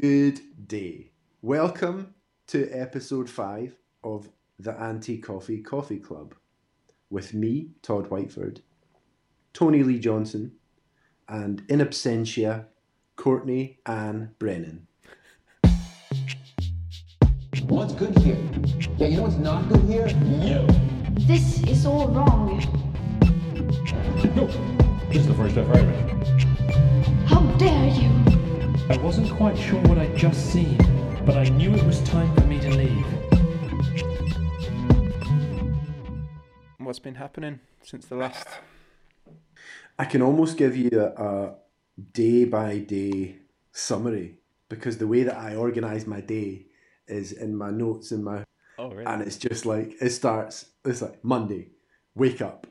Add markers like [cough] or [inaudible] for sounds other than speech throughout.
Good day. Welcome to episode five of the Anti Coffee Coffee Club with me, Todd Whiteford, Tony Lee Johnson, and in absentia, Courtney Ann Brennan. What's good here? Yeah, you know what's not good here? You. This is all wrong. No, this is the first I've heard of it. How dare you? I wasn't quite sure what I'd just seen, but I knew it was time for me to leave. What's been happening since the last? I can almost give you a, a day by day summary because the way that I organise my day is in my notes in my Oh, really? and it's just like it starts it's like Monday, wake up,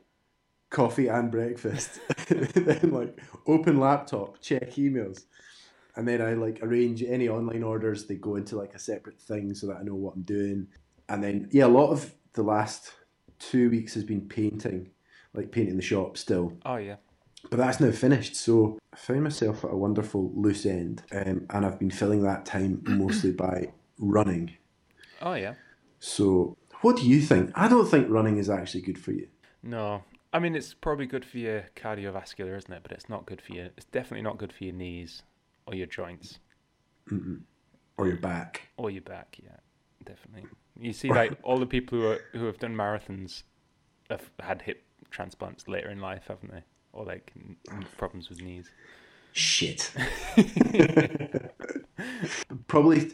coffee and breakfast. [laughs] then like open laptop, check emails. And then I like arrange any online orders, they go into like a separate thing so that I know what I'm doing. And then yeah, a lot of the last two weeks has been painting, like painting the shop still. Oh, yeah. But that's now finished, so I found myself at a wonderful loose end, um, and I've been filling that time mostly by running. Oh, yeah. So, what do you think? I don't think running is actually good for you. No, I mean it's probably good for your cardiovascular, isn't it? But it's not good for your. It's definitely not good for your knees or your joints mm-hmm. Or your back. or your back. Yeah, definitely. You see, like all the people who are, who have done marathons have had hip transplants later in life, haven't they? Or like ah. problems with knees. Shit. [laughs] [laughs] Probably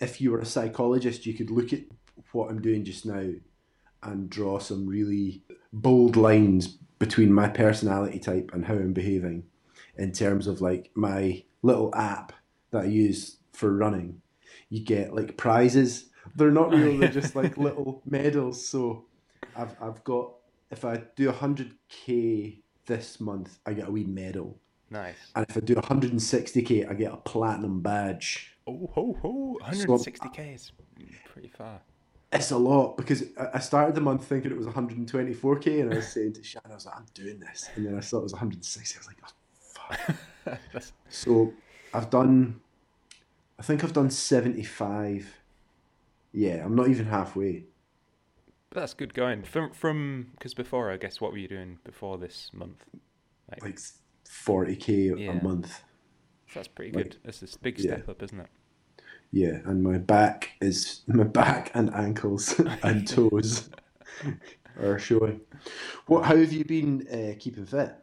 if you were a psychologist, you could look at what I'm doing just now and draw some really bold lines between my personality type and how I'm behaving in terms of like my little app that I use for running. You get like prizes. They're not real, they're just [laughs] like little medals. So I've, I've got, if I do 100k this month, I get a wee medal. Nice. And if I do 160k, I get a platinum badge. Oh ho ho! 160k is pretty far. It's a lot because I I started the month thinking it was 124k, and I was saying to Shannon, I was like, I'm doing this. And then I saw it was 160. I was like, oh, fuck. [laughs] So I've done, I think I've done 75. Yeah, I'm not even halfway. but that's good going from from because before I guess what were you doing before this month? Like, Like 40k Yeah. a month. that's pretty like, good. That's a big yeah. step up, isn't it? Yeah, and my back is my back and ankles [laughs] and [laughs] toes are showing. What? How have you been uh, keeping fit?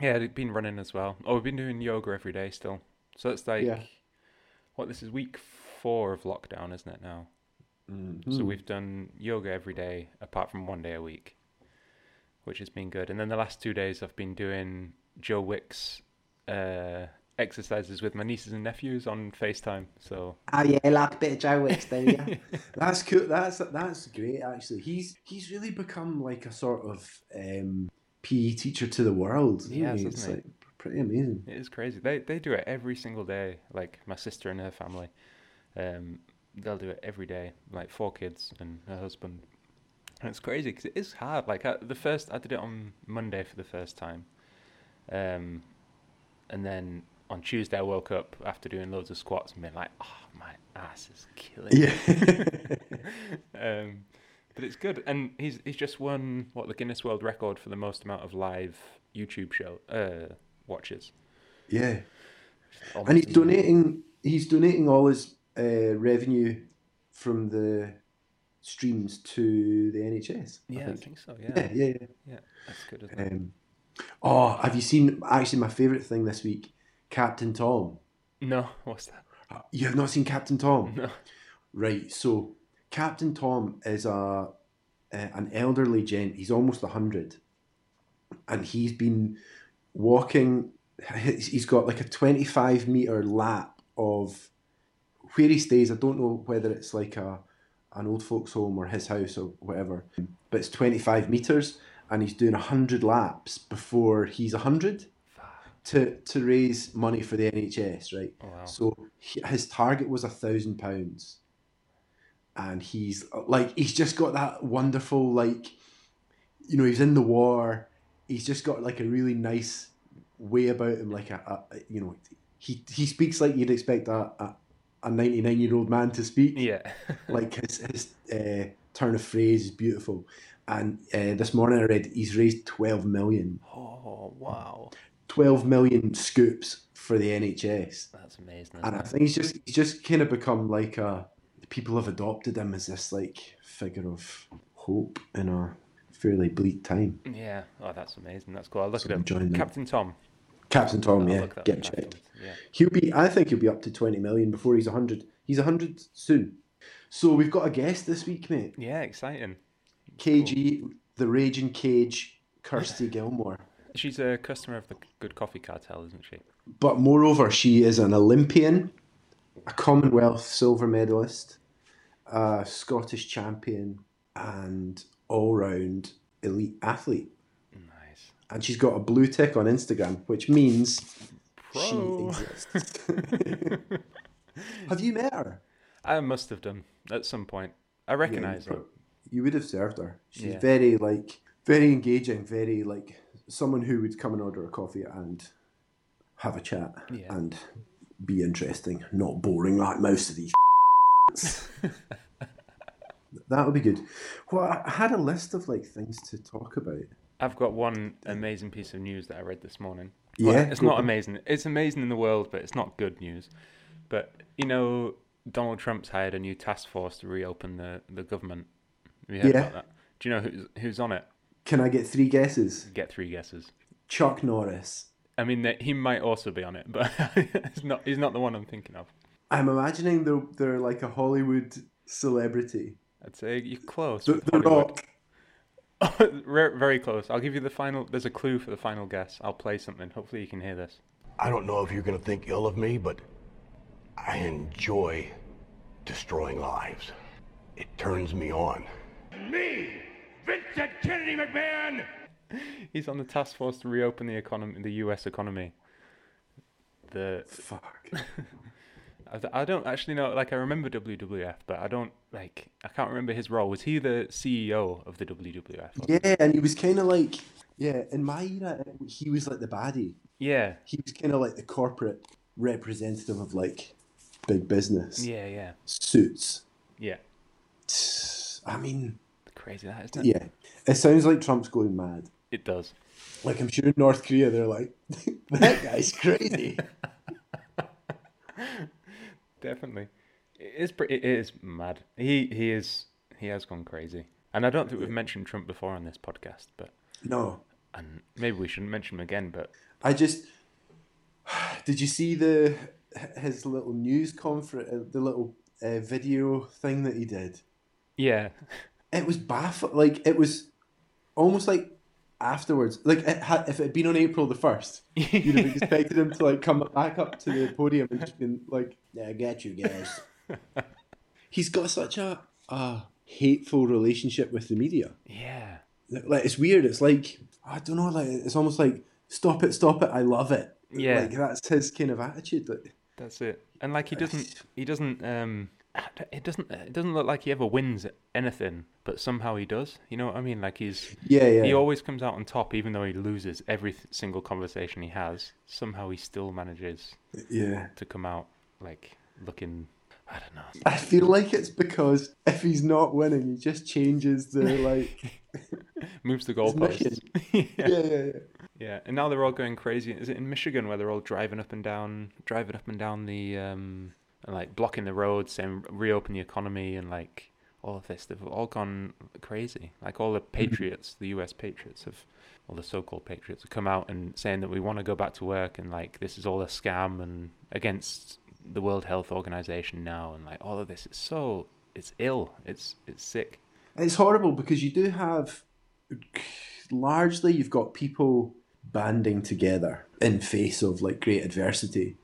Yeah, I've been running as well. Oh, we've been doing yoga every day still. So it's like, Yeah. what? This is week four of lockdown, isn't it now? Mm-hmm. So we've done yoga every day, apart from one day a week, which has been good. And then the last two days, I've been doing Joe Wicks' uh, exercises with my nieces and nephews on FaceTime. So Ah, yeah, like a bit of Joe Wicks, do you? [laughs] that's cool. That's that's great. Actually, he's he's really become like a sort of um, PE teacher to the world. Isn't Yes, he? isn't It's he? like pretty amazing. it is crazy. They they do it every single day. Like my sister and her family, um, they'll do it every day. Like four kids and her husband. And it's crazy because it is hard. Like I, the first, I did it on Monday for the first time, um, and then on Tuesday I woke up after doing loads of squats and being like, "Oh, my ass is killing." me." Yeah. [laughs] um, but it's good, and he's he's just won what the Guinness World Record for the most amount of live YouTube show uh, watches. yeah. And he's donating. He's donating all his uh, revenue from the streams to the NHS. Yeah, I think. think so. Yeah, [laughs] Yeah, yeah, yeah. yeah, that's good. Isn't it? Um, oh, have you seen actually my favourite thing this week? Captain Tom. No, [laughs] what's that? You have not seen Captain Tom? No. Right. So Captain Tom is a uh, an elderly gent. He's almost hundred, and he's been walking. he's- He's got like a twenty five meter lap of where he stays. I don't know whether it's like a an old folks home or his house or whatever, but it's twenty five meters, and he's doing hundred laps before he's hundred to to raise money for the NHS, right? Oh, wow. So he, his target was a thousand pounds, and he's like he's just got that wonderful like, you know, he's in the war. He's just got like a really nice way about him, like a, a you know, he he speaks like you'd expect a, a a 99 year old man to speak. Yeah. [laughs] like his his uh, turn of phrase is beautiful. And uh, this morning I read he's raised 12 million. oh wow, 12 million scoops for the NHS. that's amazing. And I think he's just he's just kind of become like a people have adopted him as this like figure of hope in a fairly bleak time. Yeah. Oh, that's amazing. That's cool. I'll look So join them. Captain Tom. Captain Tom, I'll yeah, get up checked. Yeah. He'll be I think he'll be up to 20 million before he's 100. He's 100 soon. So we've got a guest this week, mate. Yeah, exciting. KG, the Raging Cage, Kirsty [laughs] Gilmour. She's a customer of the Good Coffee Cartel, isn't she? But moreover, she is an Olympian, a Commonwealth silver medalist, a Scottish champion, and all round elite athlete. Nice. And she's got a blue tick on Instagram, which means Pro. she exists. [laughs] Have you met her? I must have done at some point. I recognise you, her. you would have served her. She's Yeah. very like very engaging, very like someone who would come and order a coffee and have a chat Yeah. and be interesting, not boring like most of these. [laughs] that would be good. Well, I had a list of like things to talk about. I've got one amazing piece of news that I read this morning. Yeah, Well, it's not on. amazing. It's amazing in the world, but it's not good news. But you know, Donald Trump's hired a new task force to reopen the, the government. Have you heard Yeah. about that? Do you know who's who's on it? Can I get three guesses? Get three guesses. Chuck Norris. I mean, he might also be on it, but [laughs] it's not. He's not the one I'm thinking of. I'm imagining they're they're like a Hollywood celebrity. I'd say you're close. The, with the Rock. [laughs] Very very close. I'll give you the final. There's a clue for the final guess. I'll play something. Hopefully you can hear this. I don't know if you're gonna think ill of me, but I enjoy destroying lives. It turns me on. Me, Vincent Kennedy McMahon. [laughs] He's on the task force to reopen the economy, the U.S. economy. The Fuck. [laughs] I, I don't actually know. Like I remember WWF, but I don't like. I can't remember his role. Was he the CEO of the WWF? Yeah, and he was kind of like, yeah, in my era, he was like the baddie. Yeah. He was kind of like the corporate representative of like big business. Yeah. Yeah. Suits. Yeah. I mean, Crazy that, isn't it? yeah, it sounds like Trump's going mad. It does. Like I'm sure in North Korea they're like, [laughs] that guy's crazy. [laughs] Definitely. It is pretty. It is mad. He he is. He has gone crazy. And I don't think we've mentioned Trump before on this podcast, but no, and maybe we shouldn't mention him again. But I just [sighs] did you see the his little news conference, the little uh, video thing that he did? yeah, it was baffling. Like it was almost like afterwards. Like it had, if it had been on April the first, you'd have expected [laughs] him to like come back up to the podium and just been like, "Yeah, I get you guys." [laughs] He's got such a a hateful relationship with the media. yeah, Like it's weird. It's like I don't know. Like it's almost like stop it, stop it. I love it. Yeah. like that's his kind of attitude. Like, that's it. And like he doesn't. He doesn't. Um. [sighs] It doesn't. It doesn't look like he ever wins anything, but somehow he does. You know what I mean? Like he's. yeah, yeah. He always comes out on top, even though he loses every single conversation he has. Somehow he still manages yeah. to come out like looking. I don't know. I feel like it's because if he's not winning, he just changes the like. [laughs] Moves the goalposts. [laughs] yeah, yeah, yeah. Yeah, and now they're all going crazy. Is it in Michigan where they're all driving up and down, driving up and down the, um, and like blocking the roads, saying reopen the economy and like all of this? They've all gone crazy. Like all the mm-hmm. patriots, the U.S. patriots have, all the so-called patriots have come out and saying that we want to go back to work and like this is all a scam and against the World Health Organization now and like all of this. It's so it's ill. It's it's sick. It's horrible because you do have largely you've got people banding together in face of like great adversity,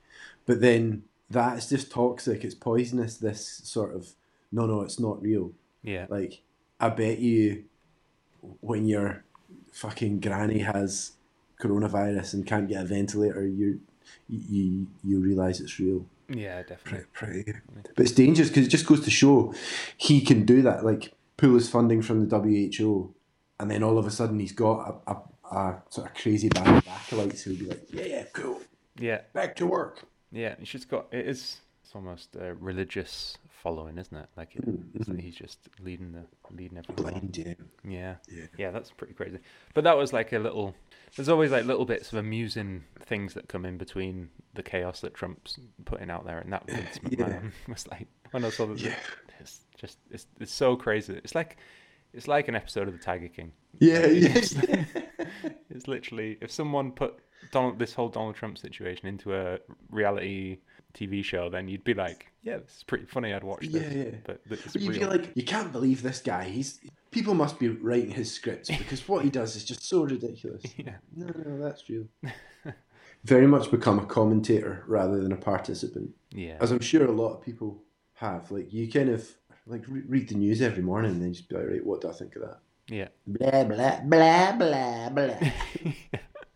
but then that's just toxic. It's poisonous. This sort of no, no, it's not real. Yeah. Like I bet you when your fucking granny has coronavirus and can't get a ventilator, you you you realize it's real. Yeah, definitely. Pretty, but it's dangerous because it just goes to show he can do that. Like pull his funding from the WHO, and then all of a sudden he's got a, a, a sort of crazy band of acolytes who'll be like, "Yeah, yeah, cool, Yeah. back to work." Yeah, it's just got it is it's almost a religious following, isn't it? Like, it, mm, it's like mm-hmm. he's just leading the leading everyone. on. Yeah. Yeah. Yeah. Yeah, that's pretty crazy. But that was like a little. There's always like little bits of amusing things that come in between the chaos that Trump's putting out there, and that [laughs] Vince Yeah. [laughs] Was like when I saw that. Yeah. It's just it's it's so crazy. It's like it's like an episode of the Tiger King. Yeah, Like, yeah. It's, [laughs] it's literally if someone put Donald this whole Donald Trump situation into a reality TV show, then you'd be like, yeah, this is pretty funny. I'd watch this. Yeah, yeah. But But you'd be like, you can't believe this guy. He's people must be writing his scripts because what he does is just so ridiculous. [laughs] Yeah. No, no, that's real. [laughs] Very much become a commentator rather than a participant, yeah, as I'm sure a lot of people have. Like you kind of like re- read the news every morning and then just be like, right, what do I think of that? yeah. Blah blah blah blah blah.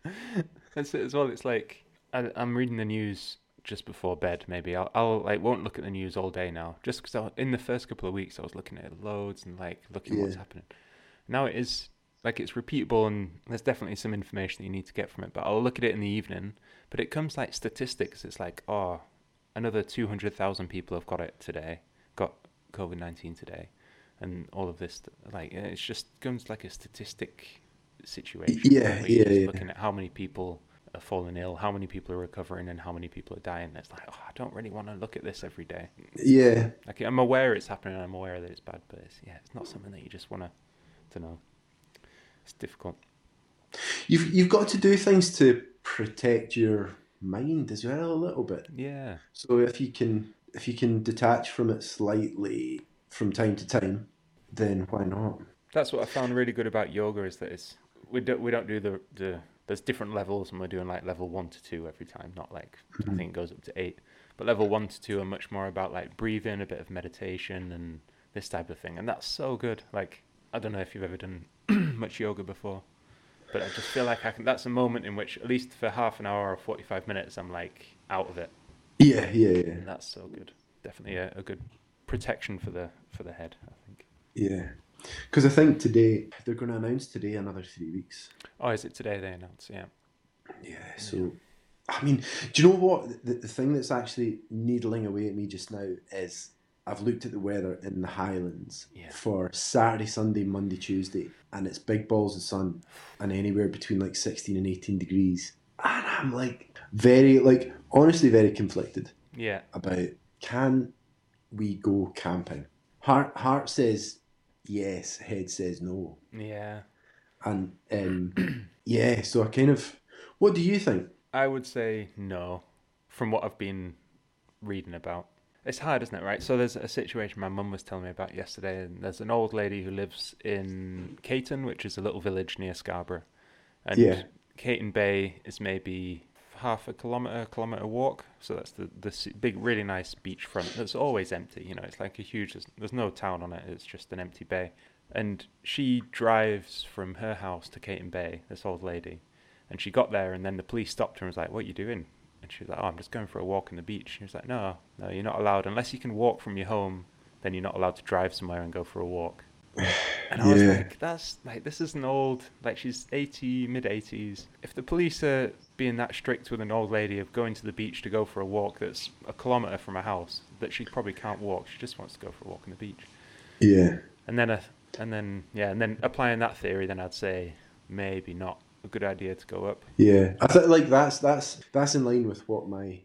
[laughs] That's it as well. It's like I, I'm reading the news just before bed. Maybe I'll, I'll like won't look at the news all day now. Just because in the first couple of weeks I was looking at it loads and like looking what's happening. Now it is like it's repeatable and there's definitely some information that you need to get from it. But I'll look at it in the evening. But it comes like statistics. It's like oh, another two hundred thousand people have got it today. Got COVID nineteen today. And all of this, like, it's just comes like a statistic situation. yeah, yeah, yeah. looking at how many people are falling ill, how many people are recovering, and how many people are dying. It's like, oh, I don't really want to look at this every day. Yeah, Like, I'm aware it's happening, and I'm aware that it's bad, but it's, yeah, it's not something that you just want to, to know. It's difficult. you've you've got to do things to protect your mind as well a little bit. Yeah, So if you can if you can detach from it slightly from time to time, then why not? that's what I found really good about yoga is that it's we don't we don't do the the there's different levels, and we're doing like level one to two every time, not like I mm-hmm. think it goes up to eight. But level one to two are much more about like breathing, a bit of meditation, and this type of thing, and that's so good. Like I don't know if you've ever done [clears throat] much yoga before, but I just feel like I can. That's a moment in which, at least for half an hour or forty-five minutes, I'm like out of it, Yeah, yeah, yeah, and that's so good. Definitely a, a good protection for the for the head. I think. yeah. Because I think today they're going to announce today another three weeks. Oh, is it today they announced? Yeah. Yeah. So, I mean, do you know what the, the thing that's actually needling away at me just now is I've looked at the weather in the Highlands Yeah. for Saturday, Sunday, Monday, Tuesday, and it's big balls of sun and anywhere between like sixteen and eighteen degrees, and I'm like very like honestly very conflicted. Yeah. about can we go camping? Heart heart says yes, head says no. Yeah. And um, [clears throat] yeah, so I kind of what do you think? I would say no, from what I've been reading about. It's hard, isn't it? Right. So there's a situation my mum was telling me about yesterday, and there's an old lady who lives in Cayton, which is a little village near Scarborough, and Yeah. Cayton Bay is maybe half a kilometer, kilometer walk. So that's the the big, really nice beachfront that's always empty. You know, it's like a huge. There's, there's no town on it. It's just an empty bay. And she drives from her house to Cayton Bay. This old lady, and she got there, and then the police stopped her and was like, "What are you doing?" And she was like, "Oh, I'm just going for a walk on the beach." She was like, "No, no, you're not allowed unless you can walk from your home. Then you're not allowed to drive somewhere and go for a walk." [sighs] And I was like, "That's like this is an old like she's 80, mid 80s. If the police are being that strict with an old lady of going to the beach to go for a walk that's a kilometer from her house, that she probably can't walk. She just wants to go for a walk on the beach." Yeah. And then, uh, and then, yeah, and then applying that theory, then I'd say maybe not a good idea to go up. Yeah. I think like that's that's that's in line with what my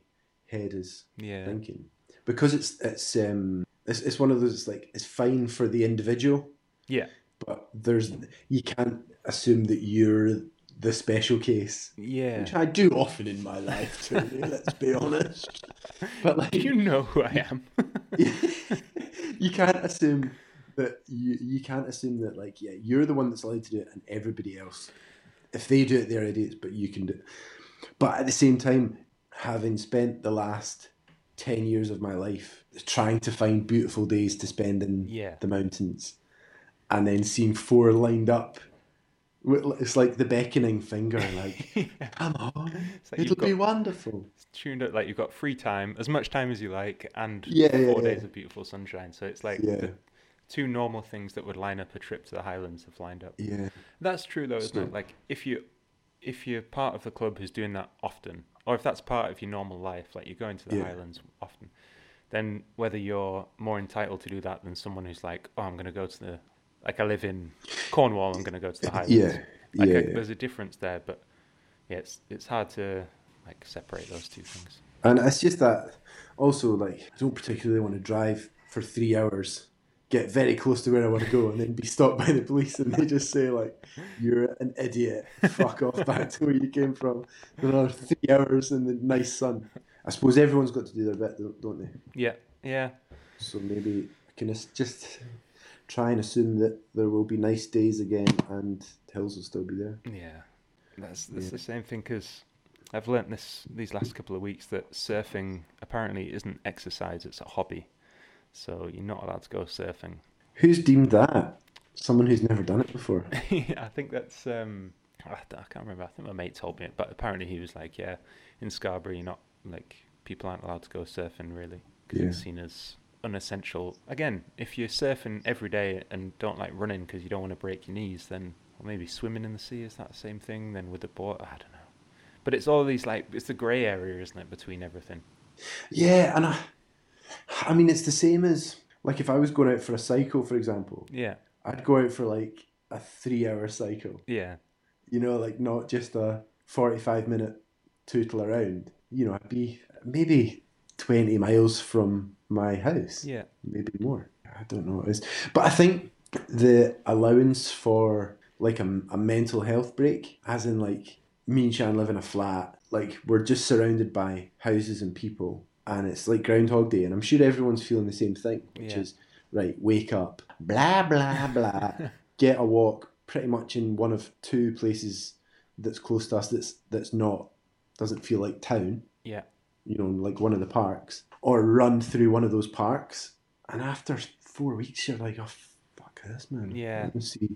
head is Yeah. thinking. Because it's it's um it's, it's one of those like it's fine for the individual, Yeah, but there's you can't assume that you're the special case. yeah. Which I do often in my life, let's be honest. [laughs] But like You know who I am. [laughs] you can't assume that you you can't assume that like yeah you're the one that's allowed to do it and everybody else if they do it they're idiots but you can do it but at the same time having spent the last 10 years of my life trying to find beautiful days to spend in Yeah. the mountains and then seeing four lined up it's like the beckoning finger like [laughs] come on like it'll be got- wonderful Tuned up like you've got free time, as much time as you like, and Yeah, yeah, four yeah. days of beautiful sunshine. So it's like Yeah. the two normal things that would line up a trip to the Highlands have lined up. yeah That's true though, isn't it? Like if you if you're part of the club who's doing that often, or if that's part of your normal life, like you're going to the Yeah. Highlands often, then whether you're more entitled to do that than someone who's like, oh, I'm going to go to the, like I live in Cornwall, I'm going to go to the Highlands. Yeah, Like, yeah, I- yeah. there's a difference there, but yeah, it's it's hard to like separate those two things. And it's just that also like I don't particularly want to drive for three hours, get very close to where I want to go, and then be stopped by the police and they just say like, "You're an idiot. Fuck off back to where you came from." Another three hours in the nice sun. I suppose everyone's got to do their bit, don't they? Yeah, yeah, So maybe I can just try and assume that there will be nice days again and hills will still be there. yeah. That's that's the same thing because I've learnt this these last couple of weeks that surfing apparently isn't exercise; it's a hobby. So you're not allowed to go surfing. Who's deemed that? Someone who's never done it before. [laughs] yeah, I think that's. Um, I can't remember. I think my mate told me it, but apparently he was like, "Yeah, in Scarborough, you're not like people aren't allowed to go surfing really because Yeah. it's seen as unessential." Again, if you're surfing every day and don't like running because you don't want to break your knees, then or maybe swimming in the sea is that the same thing? Then with the boat, I don't know. But it's all these like it's the grey area, isn't it, between everything? Yeah, and I, I mean, it's the same as like if I was going out for a cycle, for example, Yeah, I'd go out for like a three-hour cycle. yeah, You know, like not just a forty-five minute tootle around. You know, I'd be maybe twenty miles from my house. yeah, maybe more. I don't know what it is, but I think the allowance for like a, a mental health break, as in like me and Shan live in a flat, like we're just surrounded by houses and people, and it's like Groundhog Day, and I'm sure everyone's feeling the same thing, which Yeah. is right, wake up, blah blah blah, [laughs] get a walk, pretty much in one of two places that's close to us that's that's not doesn't feel like town yeah, you know, like one of the parks, or run through one of those parks. And after four weeks, you're like, oh, fuck this, man. Yeah. See.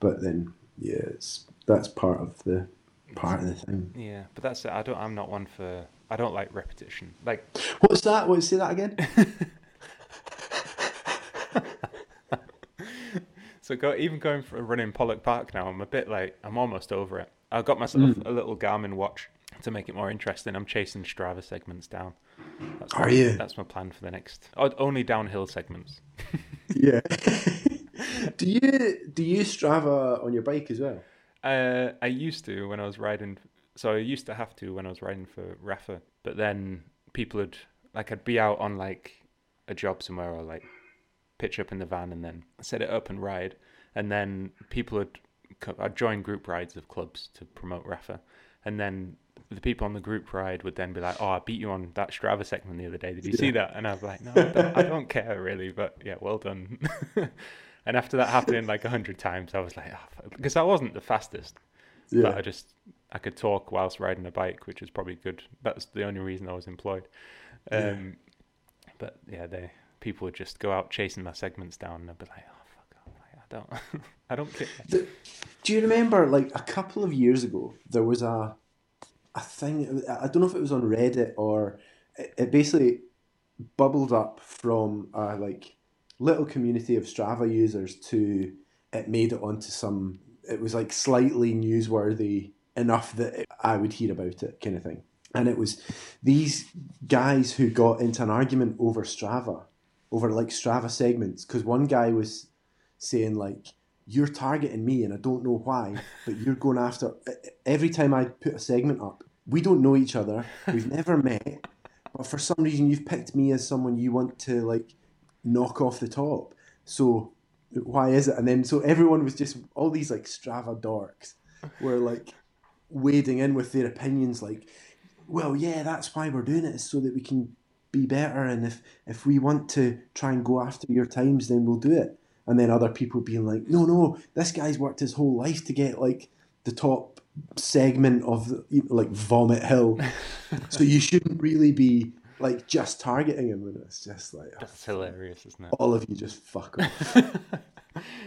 But then, yeah, it's, that's part of the part of the thing. yeah. But that's it. I don't. I'm not one for. I don't like repetition. Like What's that? What? Say that again. [laughs] So go even going for a run in Pollok Park now, I'm a bit like I'm almost over it. I got myself Hmm. a little Garmin watch to make it more interesting. I'm chasing Strava segments down. That's Are my, you? That's my plan for the next. Oh, only downhill segments. [laughs] yeah. [laughs] do you do you Strava on your bike as well? Uh, I used to when I was riding. So I used to have to when I was riding for Rapha, but then people would like I'd be out on like a job somewhere or like pitch up in the van and then set it up and ride, and then people would I'd join group rides of clubs to promote Rapha, and then the people on the group ride would then be like, "Oh, I beat you on that Strava segment the other day. Did you see that?" And I was like, "No, I don't, I don't care really, but yeah, well done." [laughs] and after that happening like a hundred times, I was like, oh, because I wasn't the fastest, Yeah. but I just I could talk whilst riding a bike, which was probably good. That's the only reason I was employed. Um, But yeah, they people would just go out chasing my segments down, and I'd be like, oh fuck off, like, I don't, [laughs] I don't care. Do you remember, like a couple of years ago, there was a a thing. I don't know if it was on Reddit or it, it basically bubbled up from a like little community of Strava users to it made it onto some. It was like slightly newsworthy enough that I would hear about it, kind of thing. And it was these guys who got into an argument over Strava, over like Strava segments, because one guy was saying like you're targeting me and I don't know why, but you're going after every time I put a segment up. We don't know each other. We've [laughs] never met, but for some reason you've picked me as someone you want to like knock off the top. So why is it? And then so everyone was just all these like Strava dorks were like wading in with their opinions like well yeah that's why we're doing it is so that we can be better and if if we want to try and go after your times then we'll do it and then other people being like no no this guy's worked his whole life to get like the top segment of you know, like vomit hill so you shouldn't really be like just targeting him and it's just like oh, That's hilarious, isn't it? all of you just fuck off [laughs]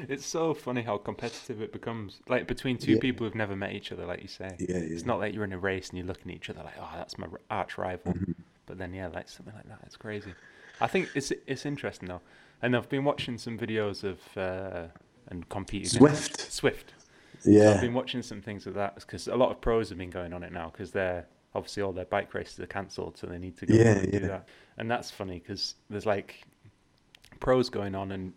It's so funny how competitive it becomes, like between two Yeah. people who've never met each other, like you say. Yeah, It's not like you're in a race and you're looking at each other like, oh, that's my arch rival. Mm-hmm. But then, yeah, like something like that. It's crazy. I think it's it's interesting though, and I've been watching some videos of uh, and competing. Zwift. Zwift. So I've been watching some things of that because a lot of pros have been going on it now because they're obviously all their bike races are cancelled, so they need to go Yeah, and do yeah. that. And that's funny because there's like pros going on and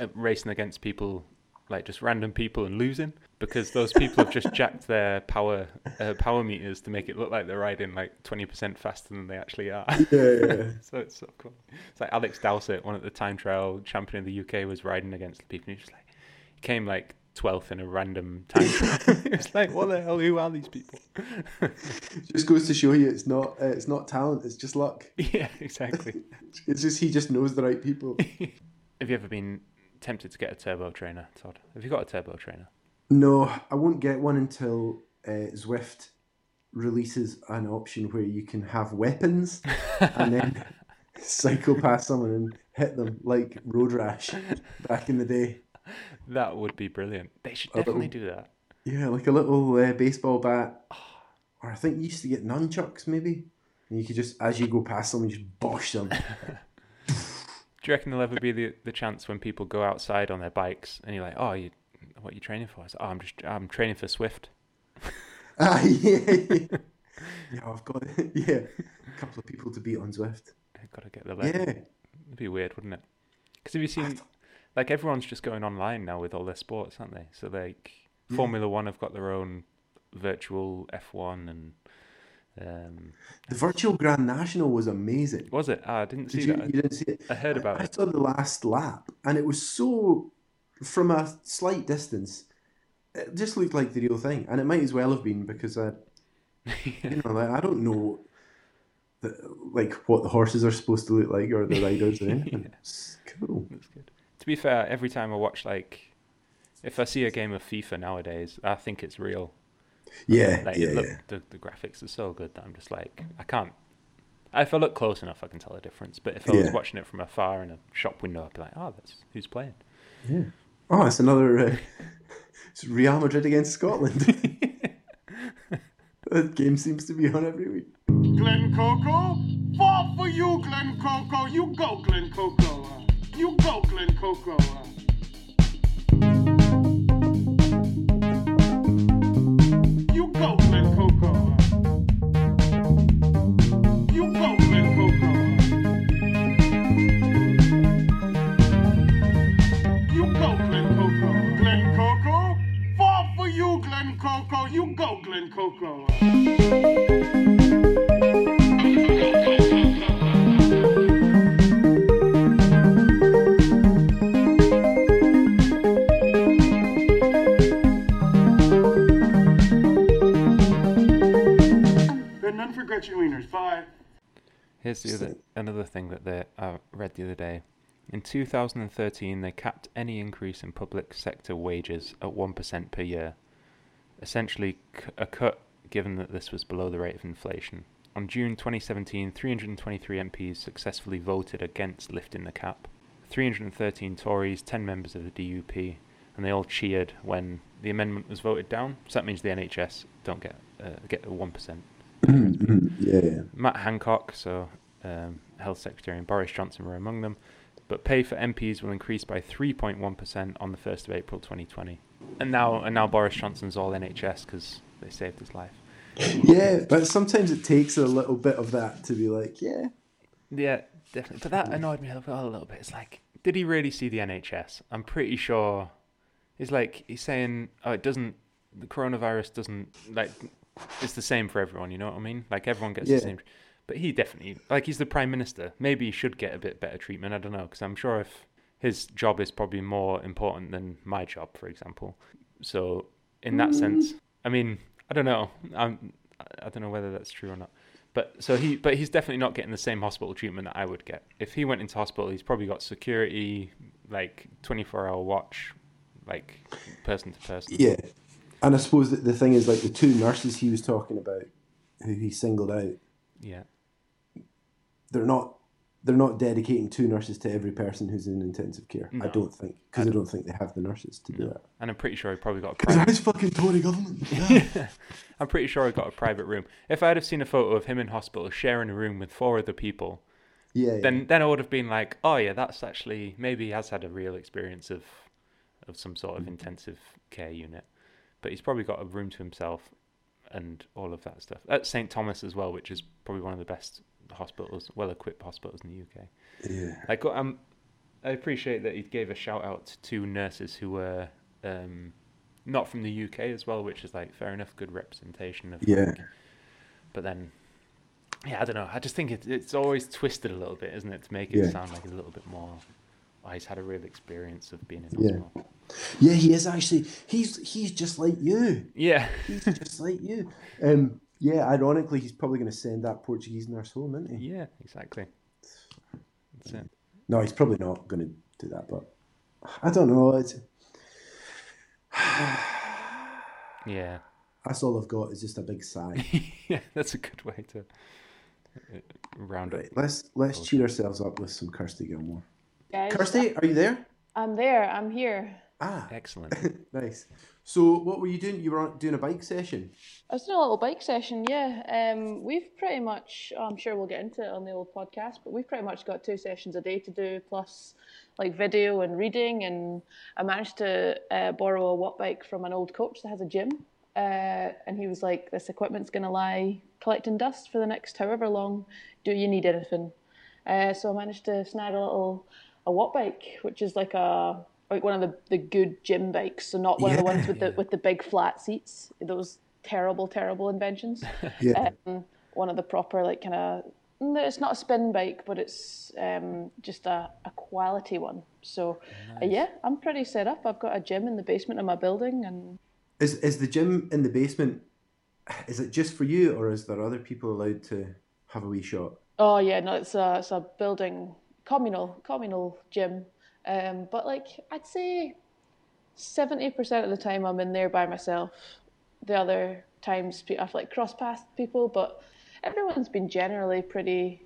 uh, racing against people like just random people and losing because those people have just jacked their power uh, power meters to make it look like they're riding like 20% faster than they actually are. Yeah, yeah. [laughs] so it's so cool. It's like Alex Dowsett, one of the time trial champion in the UK, was riding against the people. And he just like he came like 12th in a random time trial. [laughs] [laughs] it's like what the hell? Who are these people? just goes to show you it's not uh, it's not talent, it's just luck. yeah, exactly. It's just he just knows the right people. Have you ever been tempted to get a turbo trainer, Todd? Have you got a turbo trainer? No, I won't get one until uh, Zwift releases an option where you can have weapons and then [laughs] cycle past someone and hit them like Road Rash back in the day. That would be brilliant. They should A little- definitely do that. Yeah, like a little uh, baseball bat. Or I think you used to get nunchucks maybe. And you could just, as you go past someone, you just bosh them. [laughs] Do you reckon there'll ever be the, the chance when people go outside on their bikes and you're like, oh, you, what are you training for? I said, oh, I'm just I'm training for Zwift. [laughs] ah, yeah, yeah. [laughs] Yeah, I've got [laughs] yeah, a couple of people to beat on Zwift. I've got to get the leg. Yeah, It'd be weird, wouldn't it? Because have you seen, like everyone's just going online now with all their sports, aren't they? So like Formula One have got their own virtual F1 and um, the virtual Grand National was amazing. was it? Ah, I didn't see Did you, that. you didn't see it? I heard about I, it. I saw the last lap, and it was so from a slight distance. It just looked like the real thing, and it might as well have been because I, you know, like, I don't know, the, like what the horses are supposed to look like or the riders or [laughs] anything. It's cool. That's good. To be fair, every time I watch like, if I see a game of FIFA nowadays, I think it's real. Yeah, Like, yeah, look, yeah. The, the graphics are so good that I'm just like, I can't. If I look close enough, I can tell the difference. But if I was Yeah. watching it from afar in a shop window, I'd be like, oh, that's who's playing. Oh, it's another. Uh, [laughs] it's Real Madrid against Scotland. [laughs] that game seems to be on every week. Glen Coco? Fall for you, Glen Coco. You go, Glen Coco. You go, Glen Coco. You go, Glen Coco. Coco. You go, Glen Coco. None for Gretchen Wieners. Bye. Here's the other another thing that they, I read the other day. In 2013, they capped any increase in public sector wages at 1% per year, essentially c- a cut given that this was below the rate of inflation. On June 2017, 323 MPs successfully voted against lifting the cap. 313 Tories, 10 members of the DUP, and they all cheered when the amendment was voted down. So that means the NHS don't get uh, get a 1%. [clears throat] Yeah, yeah. Matt Hancock, so um, Health Secretary, and Boris Johnson were among them. But pay for MPs will increase by 3.1% on the 1st of April 2020. And now, and now Boris Johnson's all NHS because they saved his life. Yeah, but sometimes it takes a little bit of that to be like, yeah. Yeah, definitely. But that annoyed me a little, a little bit. It's like, did he really see the NHS? I'm pretty sure. He's like he's saying, oh, it doesn't. The coronavirus doesn't like. It's the same for everyone. You know what I mean? Like everyone gets Yeah. the same. But he definitely, like, he's the prime minister. Maybe he should get a bit better treatment. I don't know, because I'm sure if his job is probably more important than my job, for example. So in that sense, I mean, I don't know. I'm, I don't know whether that's true or not. But so he, but he's definitely not getting the same hospital treatment that I would get. If he went into hospital, he's probably got security, like 24 hour watch, like person to person. Yeah. And I suppose that the thing is, like, the two nurses he was talking about, who he singled out, Yeah. they're not. They're not dedicating two nurses to every person who's in intensive care. I don't think because I don't think they have the nurses to do that. And I'm pretty sure he probably got a Because private. that's fucking Tory government. [laughs] Yeah. I'm pretty sure I got a private room. If I'd have seen a photo of him in hospital sharing a room with four other people, yeah, yeah. then then I would have been like, oh yeah, that's actually maybe he has had a real experience of of some sort of mm. intensive care unit, but he's probably got a room to himself, and all of that stuff. At St Thomas as well, which is probably one of the best hospitals, well equipped hospitals in the UK. Yeah. Like um, I appreciate that he gave a shout out to two nurses who were um, not from the UK as well, which is like fair enough, good representation of Yeah. like, but then, yeah, I don't know. I just think it's it's always twisted a little bit, isn't it, to make it Yeah. sound like a little bit more. Oh, he's had a real experience of being in Yeah. hospital. Yeah, he is actually. He's he's just like you. Yeah. He's just like you. [laughs] Um, yeah, ironically, he's probably going to send that Portuguese nurse home, isn't he? Yeah, exactly. That's it. No, he's probably not going to do that, but I don't know. It's, [sighs] Yeah. that's all I've got is just a big sigh. [laughs] yeah, that's a good way to uh, round right, it. let's let's cheer ourselves up with some Kirsty Gilmour. Guys, Kirsty, are you there? I'm there. I'm here. Ah, Excellent. [laughs] nice. So, what were you doing? You were doing a bike session. I was doing a little bike session, yeah. Um, we've pretty much, I'm sure we'll get into it on the old podcast, but we've pretty much got two sessions a day to do, plus like video and reading. And I managed to uh, borrow a Wattbike from an old coach that has a gym. Uh, and he was like, This equipment's going to lie collecting dust for the next however long. Do you need anything? Uh, so I managed to snag a little a Wattbike, which is like a like one of the, the good gym bikes, so not one of the ones with the with the big flat seats. Those terrible, terrible inventions. [laughs] Yeah. Um, one of the proper like kind of it's not a spin bike, but it's um, just a, a quality one. So uh, yeah, I'm pretty set up. I've got a gym in the basement of my building, and Is is the gym in the basement? Is it just for you, or is there other people allowed to have a wee shot? Oh yeah, no, it's a it's a building communal communal gym. Um, but like I'd say seventy percent of the time I'm in there by myself. The other times I've like cross paths people, but everyone's been generally pretty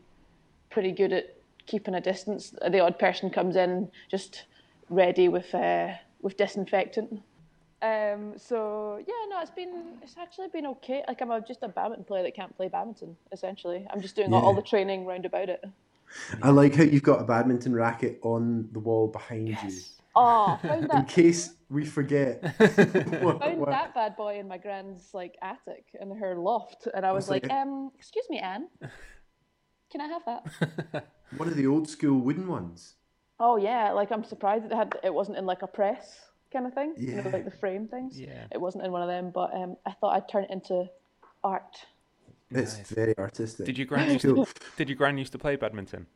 pretty good at keeping a distance. The odd person comes in just ready with uh, with disinfectant. Um, so yeah, no, it's been it's actually been okay. Like I'm just a badminton player that can't play badminton. Essentially, I'm just doing all, all the training round about it. I like how you've got a badminton racket on the wall behind yes. you. Oh, found [laughs] you, in case we forget. [laughs] what- found what- that bad boy in my grand's like attic in her loft, and I was That's like, like- um, excuse me, Anne, can I have that? [laughs] One of the old school wooden ones. oh yeah, like I'm surprised it had it wasn't in like a press kind of thing, you know, Yeah. like the frame things. Yeah. It wasn't in one of them, but um, I thought I'd turn it into art. It's very artistic. Did you grand [laughs] used to, did your grand used to play badminton?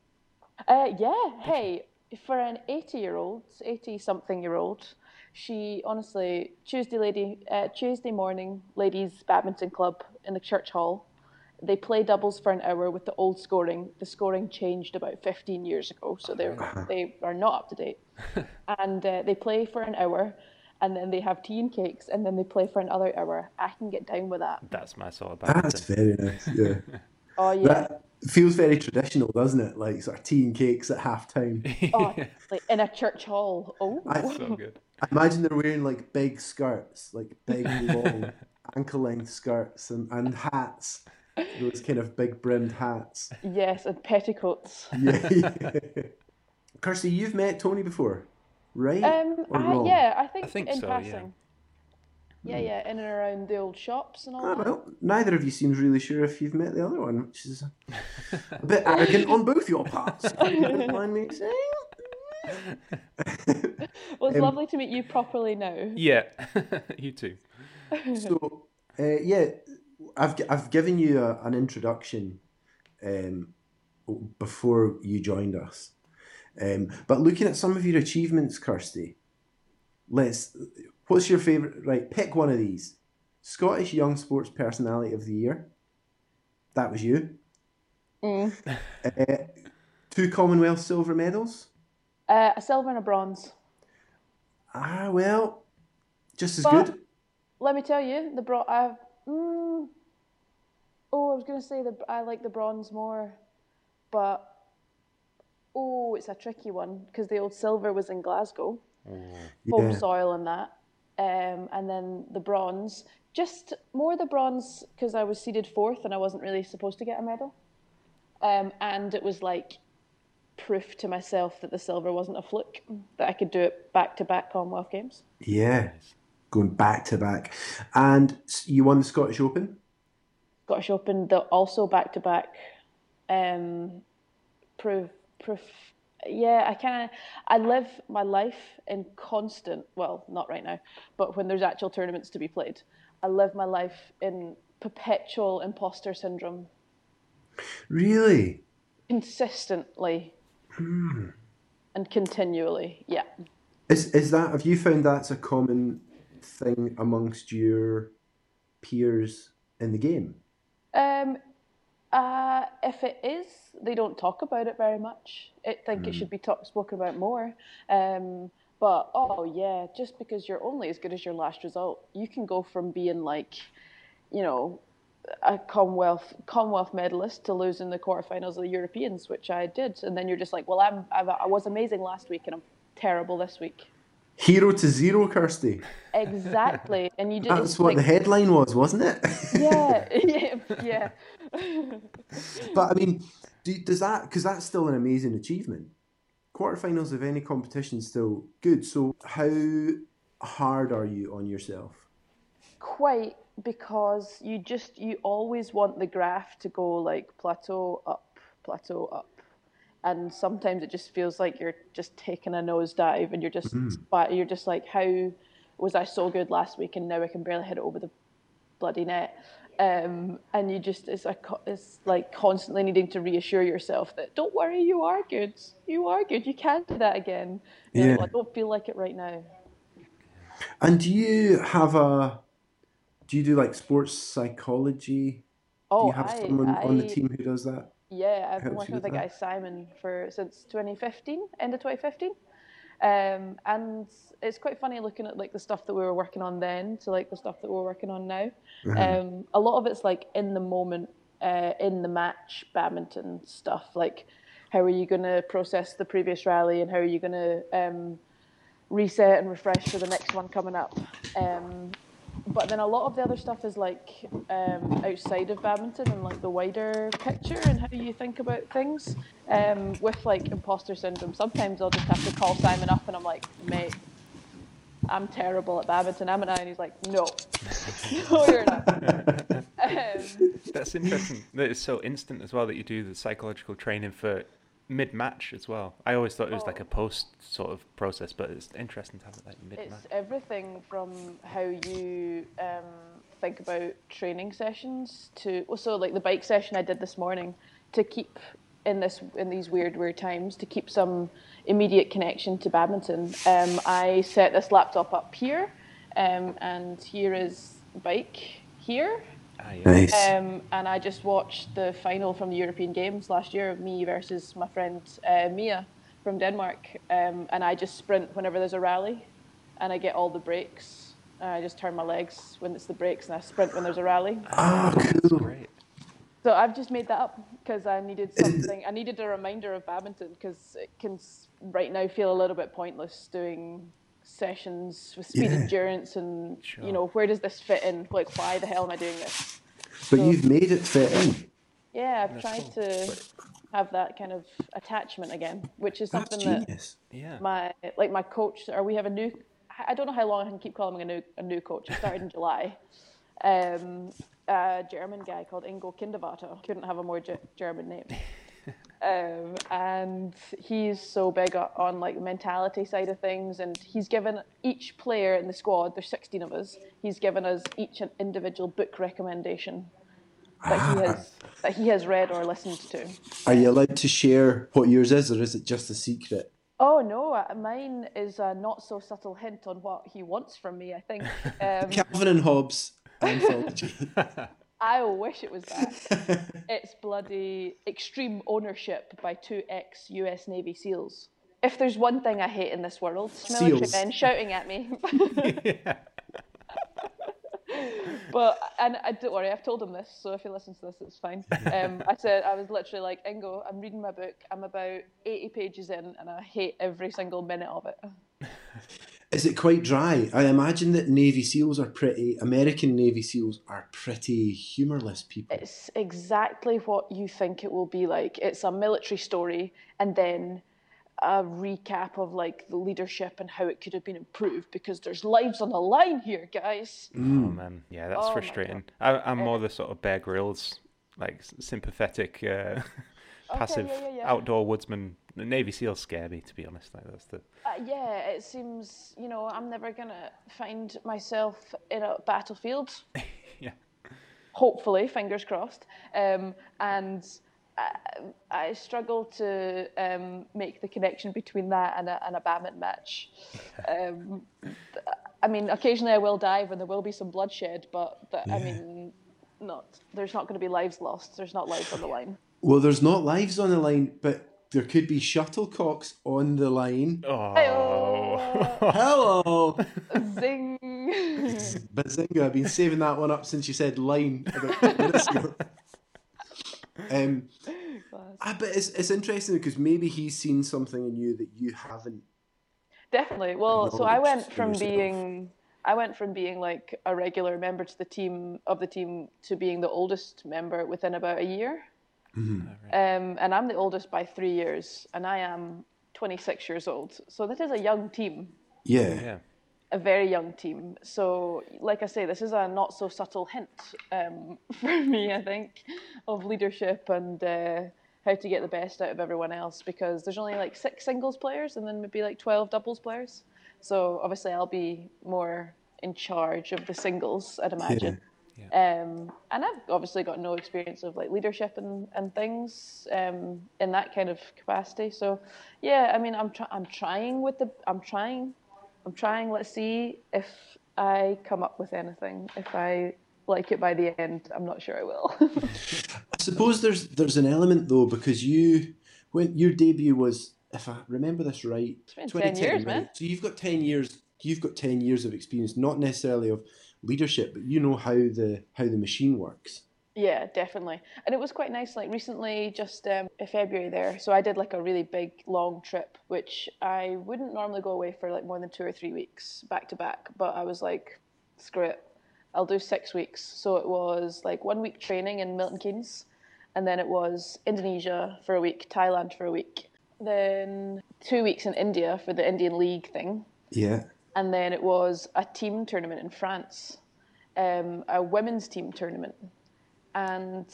Uh, yeah, hey, for an 80 year old, 80 something year old, she honestly, Tuesday lady, uh, Tuesday morning, ladies badminton club in the church hall. They play doubles for an hour with the old scoring. The scoring changed about 15 years ago, so they they are not up to date. [laughs] and uh, they play for an hour, and then they have tea and cakes, and then they play for another hour. I can get down with that. That's my sort of. That's very nice. Yeah. [laughs] Oh yeah, That feels very traditional, doesn't it? Like sort of tea and cakes at half time. [laughs] oh, like in a church hall. Oh, that's so good. I imagine they're wearing like big skirts, like big [laughs] long ankle length skirts and, and hats. Those kind of big brimmed hats. yes, and petticoats. Yeah. Kirsty, you've met Tony before, right? Um, Or I, wrong? yeah, I think, think in so, passing. Yeah. yeah, in and around the old shops and all Ah, that. well, neither of you seems really sure if you've met the other one, which is a, a bit arrogant on both your parts. if you don't mind me saying. Well, it's um, lovely to meet you properly now. Yeah, [laughs] you too. So, uh, yeah, I've I've given you a, an introduction um, before you joined us, um, but looking at some of your achievements, Kirsty, let's. What's your favorite? Right, pick one of these. Scottish Young Sports Personality of the Year. That was you. Mm. [laughs] Uh, two Commonwealth silver medals. Uh, a silver and a bronze. Ah, well, just as But- good. Let me tell you, the bro. I've. Mm, oh, I was gonna say the I like the bronze more, but oh, it's a tricky one because the old silver was in Glasgow. home Yeah. soil and that. Um, and then the bronze, just more the bronze because I was seeded fourth and I wasn't really supposed to get a medal. Um, and it was like proof to myself that the silver wasn't a fluke, that I could do it back to back Commonwealth Games. Yeah. going back to back. And you won the Scottish Open. Scottish Open, the also back to back. Um, proof. Yeah, I kind of, I live my life in constant. Well, not right now, but when there's actual tournaments to be played, I live my life in perpetual imposter syndrome, Really? consistently and continually. Yeah. Is is that? Have you found that's a common thing amongst your peers in the game? Um, uh, if it is, they don't talk about it very much. I think it should be talk, spoken about more. Um, but oh yeah, just because you're only as good as your last result, you can go from being like, you know, a Commonwealth Commonwealth medalist to losing the quarterfinals of the Europeans, which I did, and then you're just like, well, I'm, I'm I was amazing last week and I'm terrible this week. Hero to zero, Kirsty. Exactly, and you [laughs] just That's what the headline was, wasn't it? Yeah, [laughs] [laughs] yeah, yeah. [laughs] But I mean, do, does that because that's still an amazing achievement. Quarterfinals of any competition is still good. So how hard are you on yourself? quite because you just you always want the graph to go like plateau up plateau up and sometimes it just feels like you're just taking a nosedive and you're just hmm. but you're just like how was i so good last week and now i can barely hit it over the bloody net um, and you just it's, a, it's like constantly needing to reassure yourself that don't worry you are good you are good you can do that again Yeah. "Well, i don't feel like it right now And do you have a? Do you do like sports psychology? Do oh you have I, someone on the team who does that? Yeah, I've been working with the guy? Simon for since 2015, end of 2015, um, and it's quite funny looking at like the stuff that we were working on then to like the stuff that we're working on now. Um, a lot of it's like in the moment, uh, in the match badminton stuff. Like, how are you going to process the previous rally, and how are you going to um, reset and refresh for the next one coming up. But then a lot of the other stuff is like um, outside of badminton and like the wider picture and how you think about things. Um, with like imposter syndrome, sometimes I'll just have to call Simon up and I'm like, mate, I'm terrible at badminton, am I? And he's like, no, [laughs] no, you're not. [laughs] um, That's interesting. that it's so instant as well that you do the psychological training for mid-match as well. I always thought it was like a post sort of process, but it's interesting to have it like mid-match. It's everything from how you um, think about training sessions to also like the bike session I did this morning to keep in this in these weird weird times to keep some immediate connection to badminton. Um, I set this laptop up here, um, and here is bike here. Ah, yeah. Nice. Um, and I just watched the final from the European Games last year, me versus my friend uh, Mia from Denmark. Um, and I just sprint whenever there's a rally, and I get all the breaks. And I just turn my legs when it's the breaks, and I sprint when there's a rally. Ah, cool. Great. So I've just made that up because I needed something. I needed a reminder of badminton because it can right now feel a little bit pointless doing sessions with speed Yeah. endurance and Sure. you know where does this fit in? Like why the hell am I doing this? But you've made it fit in. Yeah, I've tried to have that kind of attachment again, which is That's something that. Yeah. my like my coach or we have a new I don't know how long I can keep calling him a new a new coach. He started in [laughs] July. Um, a German guy called Ingo Kindervater. Couldn't have a more Ge- German name. Um, and he's so big on like the mentality side of things, and he's given each player in the squad. There's 16 of us. He's given us each an individual book recommendation that he has that he has read or listened to. Are you allowed to share what yours is, or is it just a secret? Oh no, uh, mine is a not so subtle hint on what he wants from me. I think. [laughs] Um, Calvin and Hobbes anthology. [laughs] I wish it was that. [laughs] it's bloody extreme ownership by two ex US Navy SEALs. If there's one thing I hate in this world, military Seals. men shouting at me. [laughs] but and I don't worry, I've told him this, so if he listens to this, it's fine. Um, I said I was literally like, Ingo, I'm reading my book. I'm about 80 pages in, and I hate every single minute of it. [laughs] Is it quite dry? I imagine that Navy SEALs are pretty. American Navy SEAls are pretty humorless people. It's exactly what you think it will be like. It's a military story, and then a recap of like the leadership and how it could have been improved because there's lives on the line here, guys. Oh man, yeah, that's Oh frustrating. I, I'm more the sort of Bear Grylls, like sympathetic, uh, [laughs] passive yeah, yeah, yeah. outdoor woodsman. The Navy SEALs scare me, to be honest. Like that's the Uh, yeah, it seems you know I'm never gonna find myself in a battlefield. [laughs] yeah. hopefully, fingers crossed. Um, and I, I struggle to um, make the connection between that and a, and a badminton match. [laughs] Um, I mean, occasionally I will dive and there will be some bloodshed, but, but I mean, not there's not going to be lives lost. There's not lives on the [laughs] line. Well, there's not lives on the line, but there could be shuttlecocks on the line. Oh, Hello, Zing! Bazinga! I've been saving that one up since you said line about two minutes ago. Um, ah, but it's, it's interesting because maybe he's seen something in you that you haven't. Definitely. Well, so I went from yourself. being I went from being like a regular member to the team of the team to being the oldest member within about a year. Um, and I'm the oldest by three years, and I am 26 years old. So that is a young team, Yeah. yeah. a very young team. So, like I say, this is a not so subtle hint um, [laughs] for me, I think, of leadership and uh, how to get the best out of everyone else because there's only like six singles players and then maybe like 12 doubles players. So, obviously, I'll be more in charge of the singles, I'd imagine. Um, and I've obviously got no experience of like leadership and, and things um, in that kind of capacity. So, yeah, I mean, I'm try- I'm trying with the I'm trying I'm trying. Let's see if I come up with anything. If I like it by the end, I'm not sure I will. [laughs] I suppose there's there's an element though because you when your debut was, if I remember this right, been 10 years, man. So you've got ten years. You've got ten years of experience, not necessarily of leadership, but you know how the how the machine works. yeah, definitely. And it was quite nice. Like recently, just um, in February there. So I did like a really big long trip, which I wouldn't normally go away for like more than two or three weeks back to back. But I was like, screw it, I'll do six weeks. So it was like one week training in Milton Keynes, and then it was Indonesia for a week, Thailand for a week, then two weeks in India for the Indian League thing. Yeah. And then it was a team tournament in France, um, a women's team tournament, and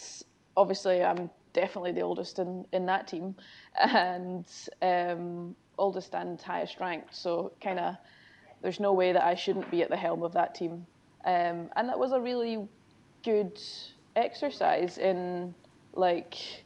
obviously I'm definitely the oldest in, in that team, and um, oldest and highest ranked. So kind of, there's no way that I shouldn't be at the helm of that team, um, and that was a really good exercise in like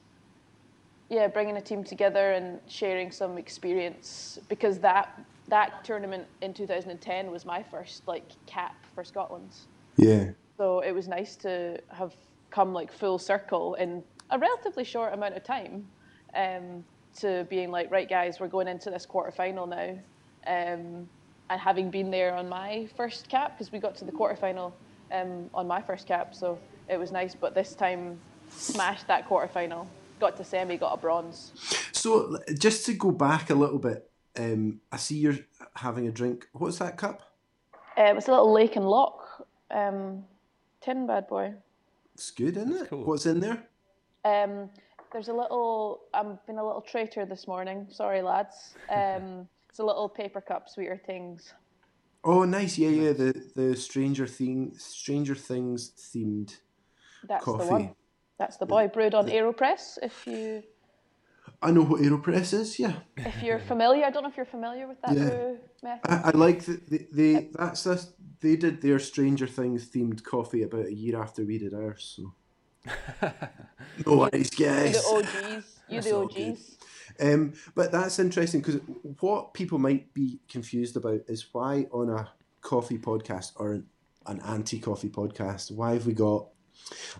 yeah, bringing a team together and sharing some experience. Because that that tournament in 2010 was my first like cap for Scotland. Yeah. So it was nice to have come like full circle in a relatively short amount of time um, to being like, right, guys, we're going into this quarter final now. Um, and having been there on my first cap, because we got to the quarter final um, on my first cap, so it was nice. But this time, smashed that quarter final, got to semi, got a bronze. So just to go back a little bit, um, I see you're having a drink. What's that cup? Um, it's a little lake and lock um, tin bad boy. It's good, isn't it? cool. What's in there? Um, there's a little. I'm been a little traitor this morning. Sorry, lads. Um, [laughs] it's a little paper cup, sweeter things. Oh, nice. Yeah, yeah. The the Stranger Thing, Stranger Things themed That's coffee. the one. That's the boy brewed on Aeropress. If you I know what Aeropress is. Yeah, if you're familiar, I don't know if you're familiar with that Yeah. method. I, I like that they, they that's this. They did their Stranger Things themed coffee about a year after we did ours. So [laughs] no worries, You guys. the OGs. You the. OGs. Um, but that's interesting because what people might be confused about is why on a coffee podcast or an, an anti-coffee podcast, why have we got?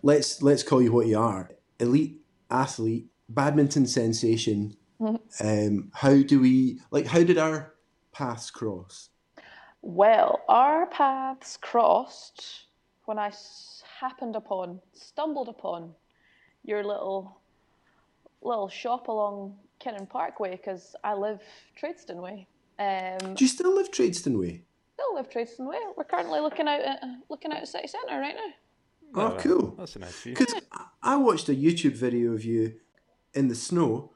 Let's let's call you what you are: elite athlete, badminton sensation. um, how do we like? How did our paths cross? Well, our paths crossed when I s- happened upon, stumbled upon your little little shop along Kinning Park way because I live Tradeston Way. Um, Do you still live Tradeston Way? still live Tradeston Way. We're currently looking out at looking out at City Centre right now. Oh, cool. That's a nice view. Because I watched a YouTube video of you in the snow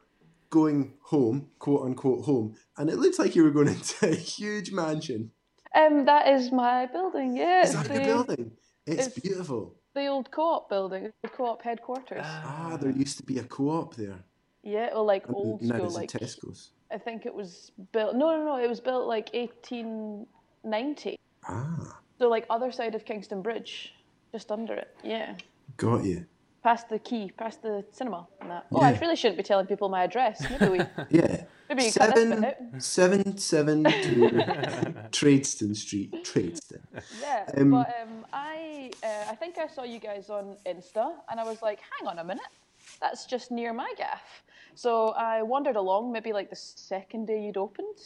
going home, quote unquote home, and it looks like you were going [laughs] into a huge mansion. Um, that is my building. Yeah, Is it's that your the, building? It's, it's- beautiful. the old co-op building, the co-op headquarters. Ah, there used to be a co-op there. yeah, well, like And old now school, there's like Tesco's. I think it was built. No, no, no, it was built like 1890. Ah, So like other side of Kingston Bridge, just under it. Yeah. got you. Past the quay, past the cinema and that. Oh, I Yeah. really shouldn't be telling people my address. Maybe we [laughs] Yeah. maybe you cut this Seven, bit out. seven, seven, two, [laughs] Tradeston Street, Tradeston. Yeah. Um, but um I uh, I think I saw you guys on Insta and I was like, hang on a minute. That's just near my gaff. So I wandered along, maybe like the second day you'd opened.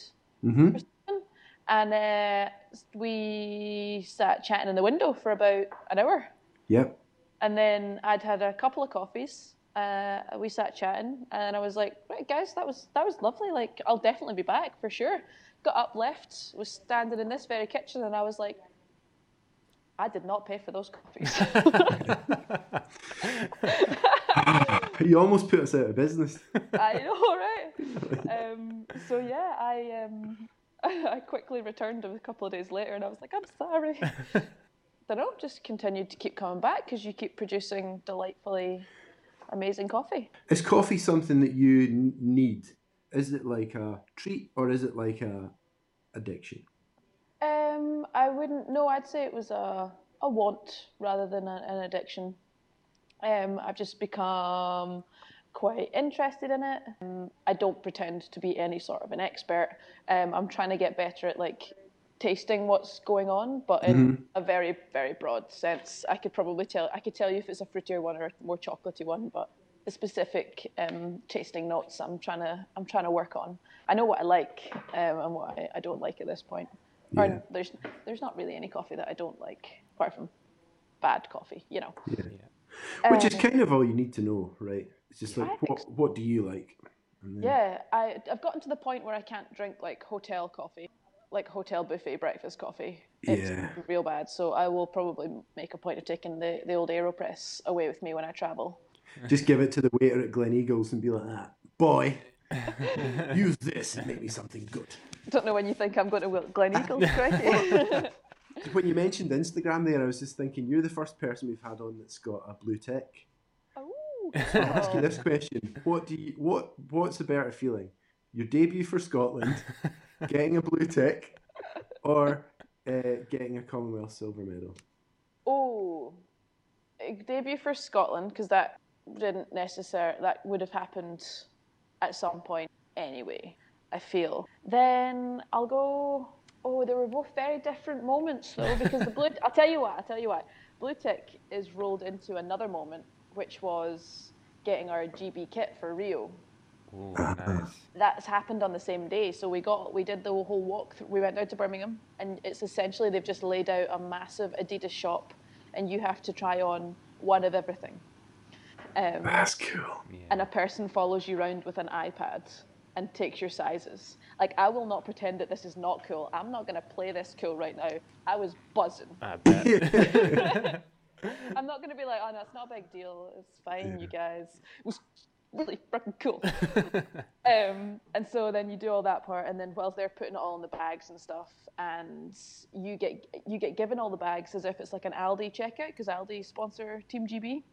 Mm-hmm. or something, And uh, we sat chatting in the window for about an hour. Yep. And then I'd had a couple of coffees. Uh, we sat chatting, and I was like, "Right, guys, that was that was lovely. Like, I'll definitely be back for sure." Got up, left, was standing in this very kitchen, and I was like, "I did not pay for those coffees." [laughs] You almost put us out of business. [laughs] I know, right? [laughs] Um, so yeah, I um, I quickly returned a couple of days later, and I was like, "I'm sorry." Don't know, just continued to keep coming back because you keep producing delightfully amazing coffee. Is coffee something that you n- need? Is it like a treat or is it like a addiction? Um, I wouldn't. No, I'd say it was a a want rather than a, an addiction. Um, I've just become quite interested in it. Um, I don't pretend to be any sort of an expert. Um, I'm trying to get better at like tasting what's going on, but in a very very broad sense. I could probably tell. I could tell you if it's a fruitier one or a more chocolatey one, but the specific um, tasting notes I'm trying to I'm trying to work on. I know what I like um, and what I, I don't like at this point. Yeah. Or there's there's not really any coffee that I don't like, apart from bad coffee, you know. Yeah. yeah. Which is Um, kind of all you need to know, right? It's just like, what, so. what do you like? Then- Yeah, I I've gotten to the point where I can't drink like hotel coffee, like hotel buffet breakfast coffee. It's Yeah. real bad. So I will probably make a point of taking the, the old Aeropress away with me when I travel. Just give it to the waiter at Gleneagles and be like, that boy, [laughs] use this and make me something good. Don't know when you think I'm going to Gleneagles, [laughs] crikey. [laughs] When you mentioned Instagram there, I was just thinking, you're the first person we've had on that's got a blue tick. Ooh, I'll ask you this question: What do you what What's the better feeling? Your debut for Scotland, getting a blue tick, or uh, getting a Commonwealth silver medal? Oh, debut for Scotland because that didn't necessarily that would have happened at some point anyway. I feel. Then I'll go. Oh, they were both very different moments though because the blue. I'll tell you what. I'll tell you what. Blue tick is rolled into another moment, which was getting our GB kit for Rio Ooh, nice. that's happened on the same day. So we got we did the whole walk. Through, we went down to Birmingham, and it's essentially they've just laid out a massive Adidas shop, and you have to try on one of everything. Um, That's cool. and a person follows you around with an iPad and takes your sizes. Like I will not pretend that this is not cool. I'm not gonna play this cool right now. I was buzzing. I bet. [laughs] I'm not gonna be like, oh no, it's not a big deal. It's fine, you guys. It was really freaking cool. [laughs] um, and so then you do all that part, and then whilst they're putting it all in the bags and stuff, and you get you get given all the bags as if it's like an Aldi checkout because Aldi sponsor Team GB.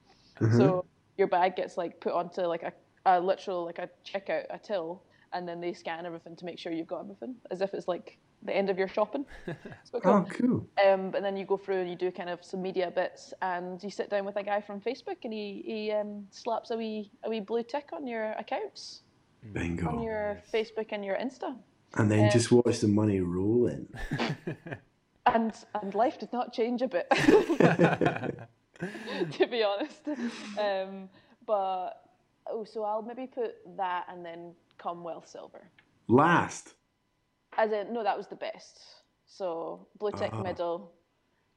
So your bag gets like put onto like a, a literal like a checkout a till, and then they scan everything to make sure you've got everything as if it's like the end of your shopping. [laughs] It's cool. Oh, cool. Um, but then you go through and you do kind of some media bits, and you sit down with a guy from Facebook, and he, he um, slaps a wee a wee blue tick on your accounts, on Bingo. your Facebook and your Insta, And then just watch the money roll in. [laughs] and and life did not change a bit, [laughs] to be honest. Um, but oh, so I'll maybe put that and then Commonwealth silver. Last. As in, no, that was the best. So blue tick Ah. middle,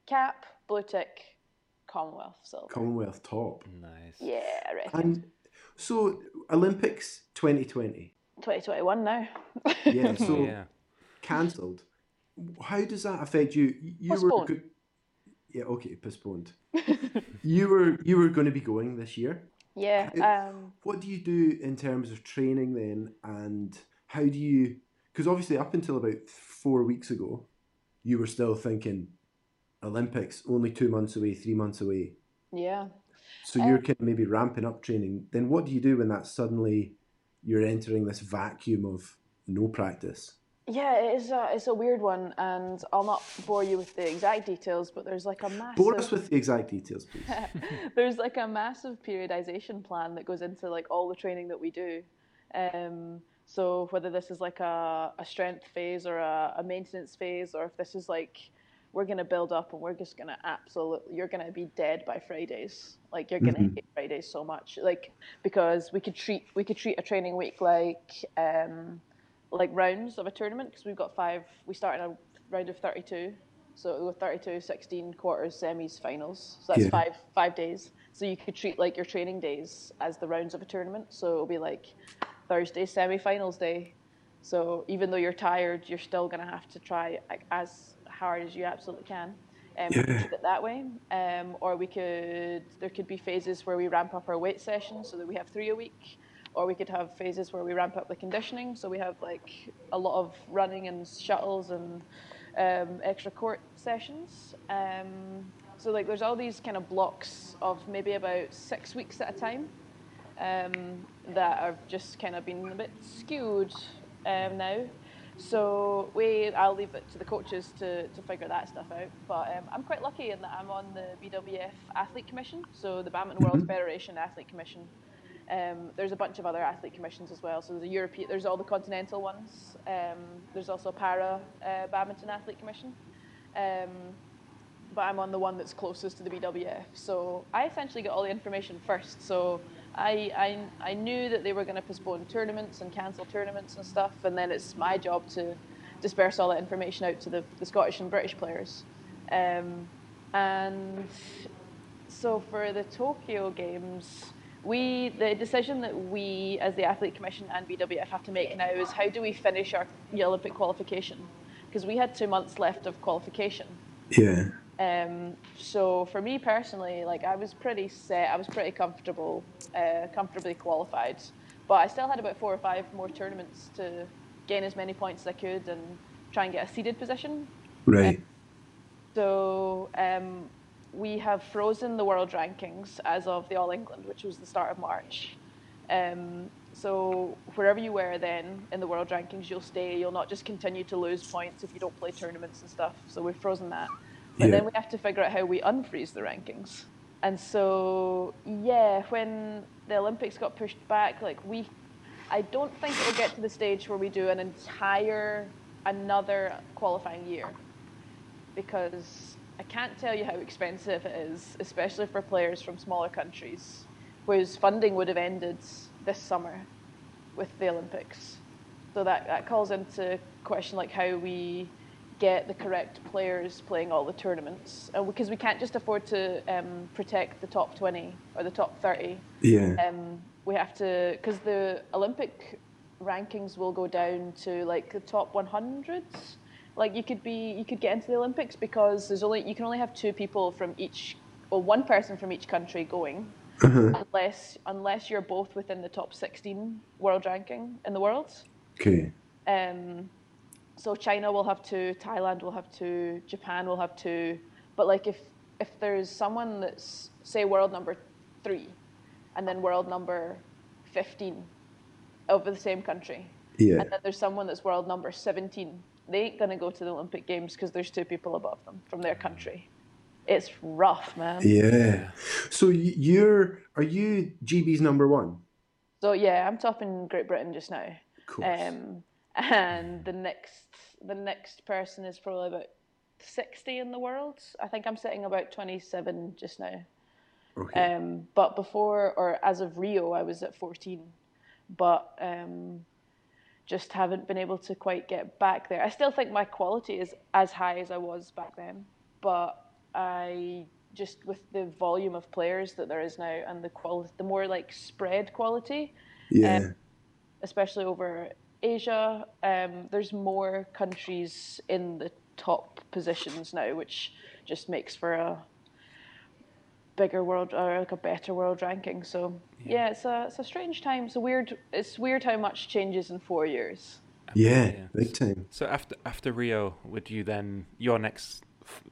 cap, blue tick, Commonwealth silver. Commonwealth top. nice. yeah, I reckon. And so Olympics 2020. 2021 now. Yeah, [laughs] so yeah. cancelled. How does that affect you? You were Postponed. go- yeah, okay, postponed. you were you were going to be going this year. Yeah. How- Um, What do you do in terms of training then, and how do you? Because obviously, up until about four weeks ago, you were still thinking Olympics only two months away, three months away. yeah. So you're kind of maybe ramping up training. Then what do you do when that suddenly you're entering this vacuum of no practice? Yeah, it is. A, it's a weird one, and I'll not bore you with the exact details, but there's like a massive. Bore us with the exact details, please. [laughs] there's like a massive periodization plan that goes into like all the training that we do. Um, so whether this is like a, a strength phase or a, a maintenance phase, or if this is like we're gonna build up and we're just gonna absolutely you're gonna be dead by Fridays. Like you're gonna hate Fridays so much. Like because we could treat we could treat a training week like um, like rounds of a tournament because we've got five. We start in a round of 32. So with 32, 16 quarters, semis, finals. So that's Yeah. five five days. So you could treat like your training days as the rounds of a tournament. So it'll be like Thursday semi-finals day. So even though you're tired, you're still gonna have to try as hard as you absolutely can. Um, could treat it that way, um, or we could. There could be phases where we ramp up our weight sessions so that we have three a week, or we could have phases where we ramp up the conditioning. So we have like a lot of running and shuttles and um, extra court sessions. Um, so like there's all these kind of blocks of maybe about six weeks at a time um, that have just kind of been a bit skewed um, now. So we, I'll leave it to the coaches to, to figure that stuff out. But um, I'm quite lucky in that I'm on the BWF Athlete Commission, so the Badminton World Federation Athlete Commission. Um, there's a bunch of other athlete commissions as well. So there's a European, there's all the continental ones. Um, there's also a Para uh, Badminton Athlete Commission. Um, but I'm on the one that's closest to the BWF. So I essentially get all the information first. So I, I, I knew that they were going to postpone tournaments and cancel tournaments and stuff, and then it's my job to disperse all that information out to the, the Scottish and British players. Um, and so for the Tokyo Games, we the decision that we as the Athlete Commission and BWF have to make now is how do we finish our Olympic qualification? Because we had two months left of qualification. Yeah. Um, so for me personally, like I was pretty set, I was pretty comfortable, uh, comfortably qualified, but I still had about four or five more tournaments to gain as many points as I could and try and get a seeded position. Right. So um, we have frozen the world rankings as of the All England, which was the start of March. Um, so wherever you were then in the world rankings, you'll stay. You'll not just continue to lose points if you don't play tournaments and stuff. So we've frozen that. But Yeah. then we have to figure out how we unfreeze the rankings. And so yeah, when the Olympics got pushed back, like we, I don't think it'll get to the stage where we do an entire another qualifying year because I can't tell you how expensive it is, especially for players from smaller countries, whose funding would have ended this summer with the Olympics. So that, that calls into question like how we get the correct players playing all the tournaments, and because we can't just afford to um, protect the top 20 or the top 30 Yeah. um, we have to because the Olympic rankings will go down to like the top 100. Like you could be, you could get into the Olympics because there's only you can only have two people from each, or one person from each country going, unless unless you're both within the top 16 world ranking in the world. Okay. Um, so China will have two, Thailand will have two, Japan will have two. But like if if there's someone that's say world number three, and then world number fifteen, of the same country, Yeah. and then there's someone that's world number seventeen, they ain't gonna go to the Olympic Games because there's two people above them from their country. It's rough, man. Yeah. So you're are you GB's number one? So yeah, I'm top in Great Britain just now. Of course. Um, and the next the next person is probably about sixty in the world. I think I'm sitting about twenty seven just now. okay. Um, but before or as of Rio, I was at fourteen, but um, just haven't been able to quite get back there. I still think my quality is as high as I was back then, but I just with the volume of players that there is now and the quality, the more like spread quality, yeah. um, especially over Asia. Um, there's more countries in the top positions now, which just makes for a bigger world or like a better world ranking. So yeah, it's a it's a strange time. It's a weird. It's weird how much changes in four years. Yeah, Yeah. big time. So after after Rio, would you then your next f-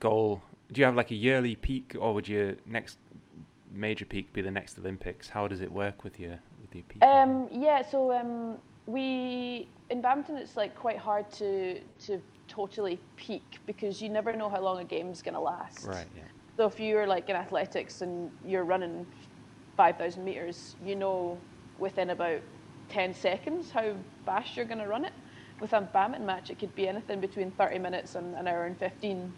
goal? Do you have like a yearly peak, or would your next major peak be the next Olympics? How does it work with your with your peak? Um, yeah, so um, we in badminton it's like quite hard to to totally peak because you never know how long a game's gonna last. right. Yeah. So if you're like in athletics and you're running five thousand meters, you know within about ten seconds how fast you're gonna run it. With a badminton match, it could be anything between thirty minutes and an hour and fifteen.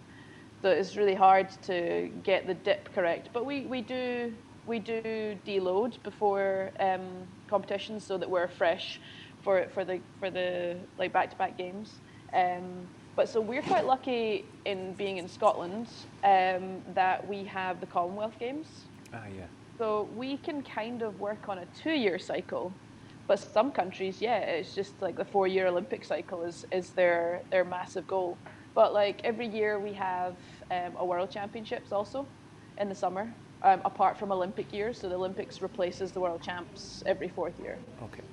So it's really hard to get the dip correct. But we, we do we do deload before um, competitions so that we're fresh for for the for the like back to back games. Um, but so we're quite lucky in being in Scotland um, that we have the Commonwealth Games. Ah, yeah. So we can kind of work on a two-year cycle, but some countries, yeah, it's just like the four-year Olympic cycle is is their their massive goal. But like every year we have um, a World Championships also in the summer, um, apart from Olympic years. So the Olympics replaces the World Champs every fourth year. Okay.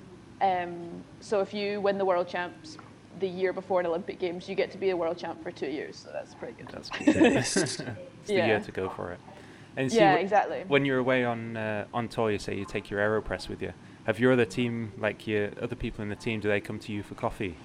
Um, so if you win the World Champs the year before an Olympic Games, you get to be a World Champ for two years. So that's pretty good. That's cool. [laughs] it's [laughs] the Yeah. year to go for it. And see, Yeah, exactly. When you're away on uh, on tour, you say you take your Aeropress with you. Have your other team, like your other people in the team, do they come to you for coffee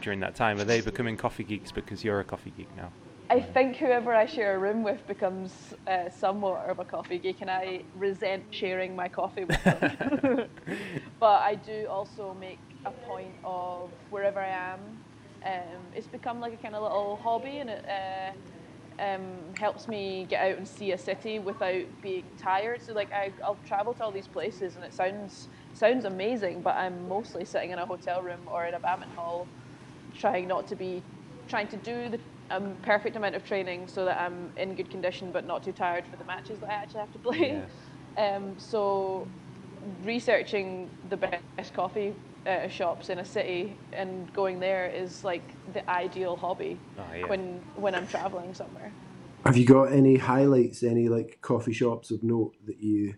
during that time? Are they becoming coffee geeks because you're a coffee geek now? I think whoever I share a room with becomes uh, somewhat of a coffee geek, and I resent sharing my coffee with them. [laughs] [laughs] but I do also make a point of wherever I am. Um, it's become like a kind of little hobby, and it uh, um, helps me get out and see a city without being tired. So like I, I'll travel to all these places, and it sounds sounds amazing, but I'm mostly sitting in a hotel room or in a badminton hall trying not to be trying to do the um, perfect amount of training so that I'm in good condition but not too tired for the matches that I actually have to play. [laughs] Um, so researching the best coffee uh, shops in a city and going there is like the ideal hobby Oh, yeah. when when I'm traveling somewhere. Have you got any highlights, any like coffee shops of note that you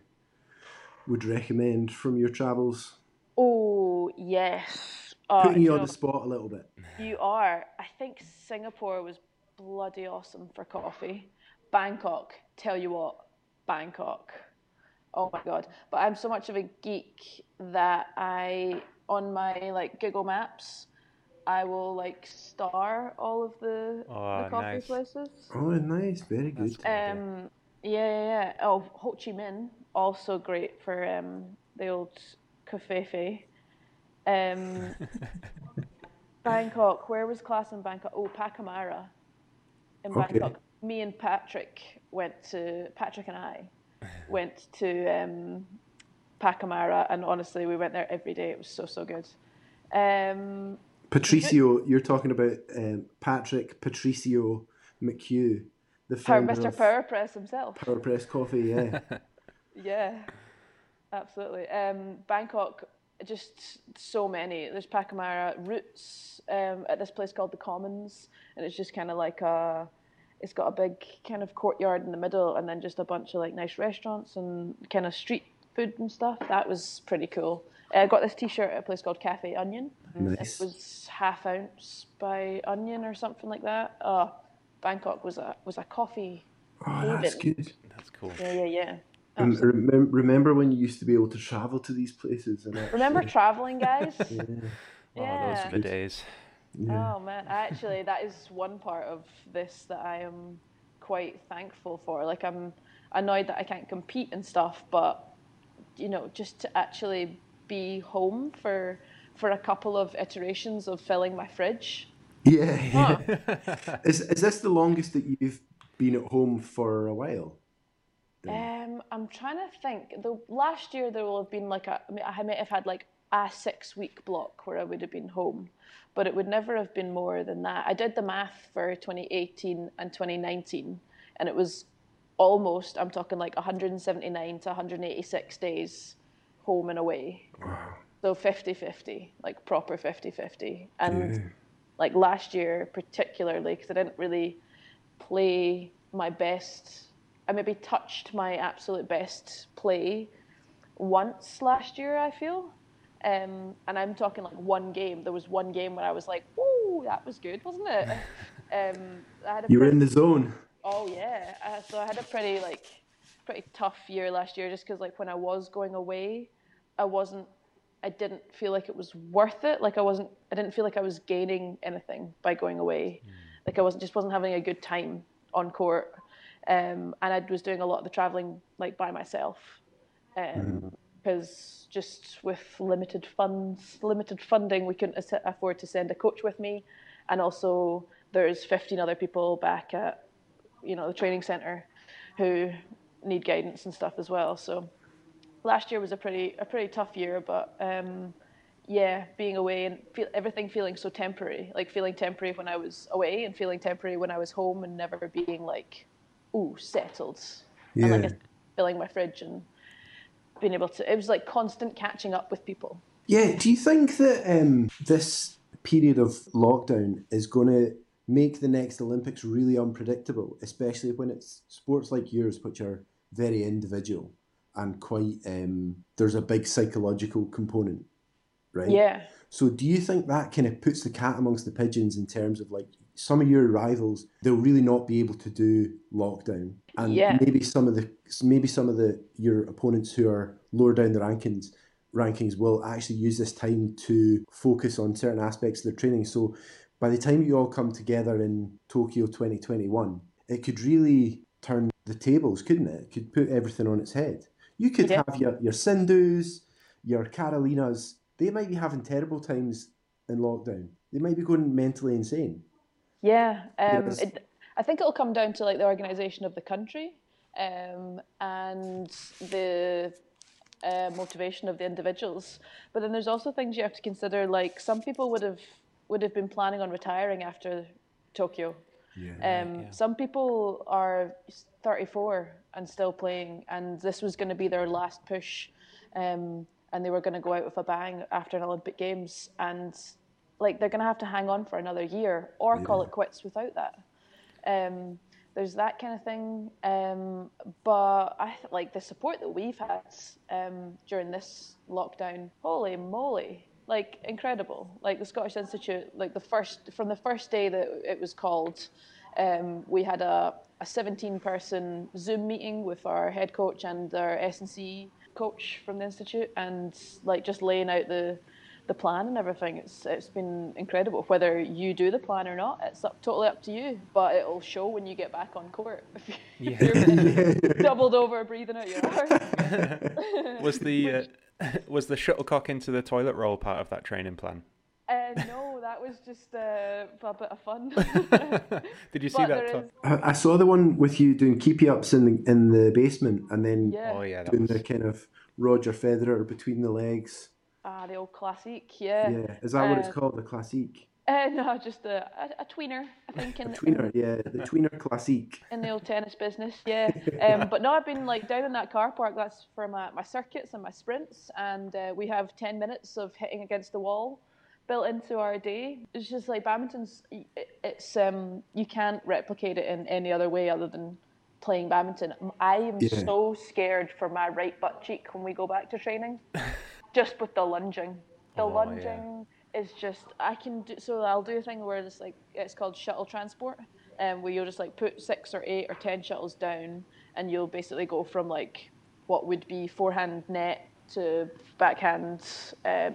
would recommend from your travels? Oh yes. Uh, Putting you on know- the spot a little bit. You are. I think Singapore was bloody awesome for coffee. Bangkok, tell you what, Bangkok. Oh my god. But I'm so much of a geek that I on my like Google Maps I will like star all of the, Oh, the coffee nice. places. Oh, nice, very good. Um yeah, yeah, yeah. Oh, Ho Chi Minh, also great for um the old covfefe. Um [laughs] Bangkok. Where was class in Bangkok? Oh, Pacamara in Okay. Bangkok. Me and Patrick went to Patrick and I [laughs] went to um, Pacamara, and honestly, we went there every day. It was so so good. Um, Patricio, you're talking about um, Patrick Patricio McHugh, the Power, founder Mr. of PowerPress himself. PowerPress Coffee. Yeah, [laughs] Yeah, absolutely. Um, Bangkok, just so many. There's Pacamara, Roots um, at this place called the Commons, and it's just kind of like a. It's got a big kind of courtyard in the middle, and then just a bunch of like nice restaurants and kind of street food and stuff. That was pretty cool. Uh, I got this T-shirt at a place called Cafe Onion. nice. It was half ounce by Onion or something like that. Oh, Bangkok was a was a coffee. Oh, that's good. That's cool. Yeah, yeah, yeah. And oh. remember when you used to be able to travel to these places? And Remember traveling, guys? [laughs] Yeah. Oh, those Yeah. are the days. Yeah. Oh man, actually, that is one part of this that I am quite thankful for. Like, I'm annoyed that I can't compete and stuff, but you know, just to actually be home for for a couple of iterations of filling my fridge. Yeah. Huh. [laughs] is is this the longest that you've been at home for a while? Um, I'm trying to think. The last year there will have been like a. I, mean, I might have had like a six week block where I would have been home, but it would never have been more than that. I did the math for 2018 and 2019, and it was almost. I'm talking like 179 to 186 days home and away. Wow. So 50-50, like proper 50-50. And like last year particularly, because I didn't really play my best I maybe touched my absolute best play once last year. I feel, um, and I'm talking like one game. There was one game where I was like, "Whoa, that was good, wasn't it?" [laughs] um, I had a You were pretty- in the zone. Oh yeah, uh, so I had a pretty like pretty tough year last year, just because like when I was going away, I wasn't, I didn't feel like it was worth it. Like I wasn't, I didn't feel like I was gaining anything by going away. Like I wasn't just wasn't having a good time on court, um, and I was doing a lot of the traveling like by myself, because just with limited funds, limited funding, we couldn't afford to send a coach with me, and also there's 15 other people back at you know the training center who need guidance and stuff as well. So last year was a pretty a pretty tough year, but um, yeah, being away and feel, everything feeling so temporary, like feeling temporary when I was away and feeling temporary when I was home, and never being like, ooh, settled. And like Yeah. filling my fridge and being able to. It was like constant catching up with people. Yeah, do you think that um, this period of lockdown is going to make the next Olympics really unpredictable, especially when it's sports like yours, which are very individual and quite, um, there's a big psychological component, right? Yeah. So do you think that kind of puts the cat amongst the pigeons in terms of like some of your rivals, they'll really not be able to do lockdown, and Yeah. maybe some of the maybe some of the your opponents who are lower down the rankings rankings will actually use this time to focus on certain aspects of their training. So by the time you all come together in Tokyo 2021, it could really turn the tables, couldn't it? It could put everything on its head. You could Yeah. have your, your Sindhus, your Carolinas, they might be having terrible times in lockdown. They might be going mentally insane. Yeah, um, Yes. it, I think it'll come down to like the organisation of the country um, and the uh, motivation of the individuals. But then there's also things you have to consider. Like some people would have would have been planning on retiring after Tokyo. um, Some people are 34 and still playing, and this was going to be their last push, um, and they were going to go out with a bang after an Olympic Games, and like they're going to have to hang on for another year or call it quits without that. Um, there's that kind of thing, um, but I th- like the support that we've had um, during this lockdown. Holy moly! Like incredible. Like the Scottish Institute, like the first from the first day that it was called, um, we had a, a 17 person Zoom meeting with our head coach and our S&C coach from the institute, and like just laying out the the plan and everything. It's it's been incredible. Whether you do the plan or not, it's up, totally up to you. But it'll show when you get back on court if you- if you're [laughs] doubled over breathing out your [laughs] arse. [laughs] Was the uh, was the shuttlecock into the toilet roll part of that training plan? Uh, no, that was just uh, a bit of fun. Did you see but that? there Tom? is, I I saw the one with you doing keepy ups in the, in the basement and then yeah. Oh yeah, doing was, the kind of Roger Federer between the legs. Ah, the old classique, yeah. Yeah, is that what it's Uh, called? The classique? Uh, no, just a, a, a tweener, I think, in, Tweener, yeah, the tweener classique. in the old tennis business, yeah. [laughs] Um, but no, I've been like down in that car park. That's for my, my circuits and my sprints, and uh, we have ten minutes of hitting against the wall built into our day. It's just like badminton's. it- It's um you can't replicate it in any other way other than playing badminton. I am Yeah. so scared for my right butt cheek when we go back to training, [laughs] just with the lunging. The Oh, yeah. lunging is just I can do so I'll do a thing where it's like it's called shuttle transport um, where you'll just like put six or eight or ten shuttles down and you'll basically go from like what would be forehand net to backhand uh,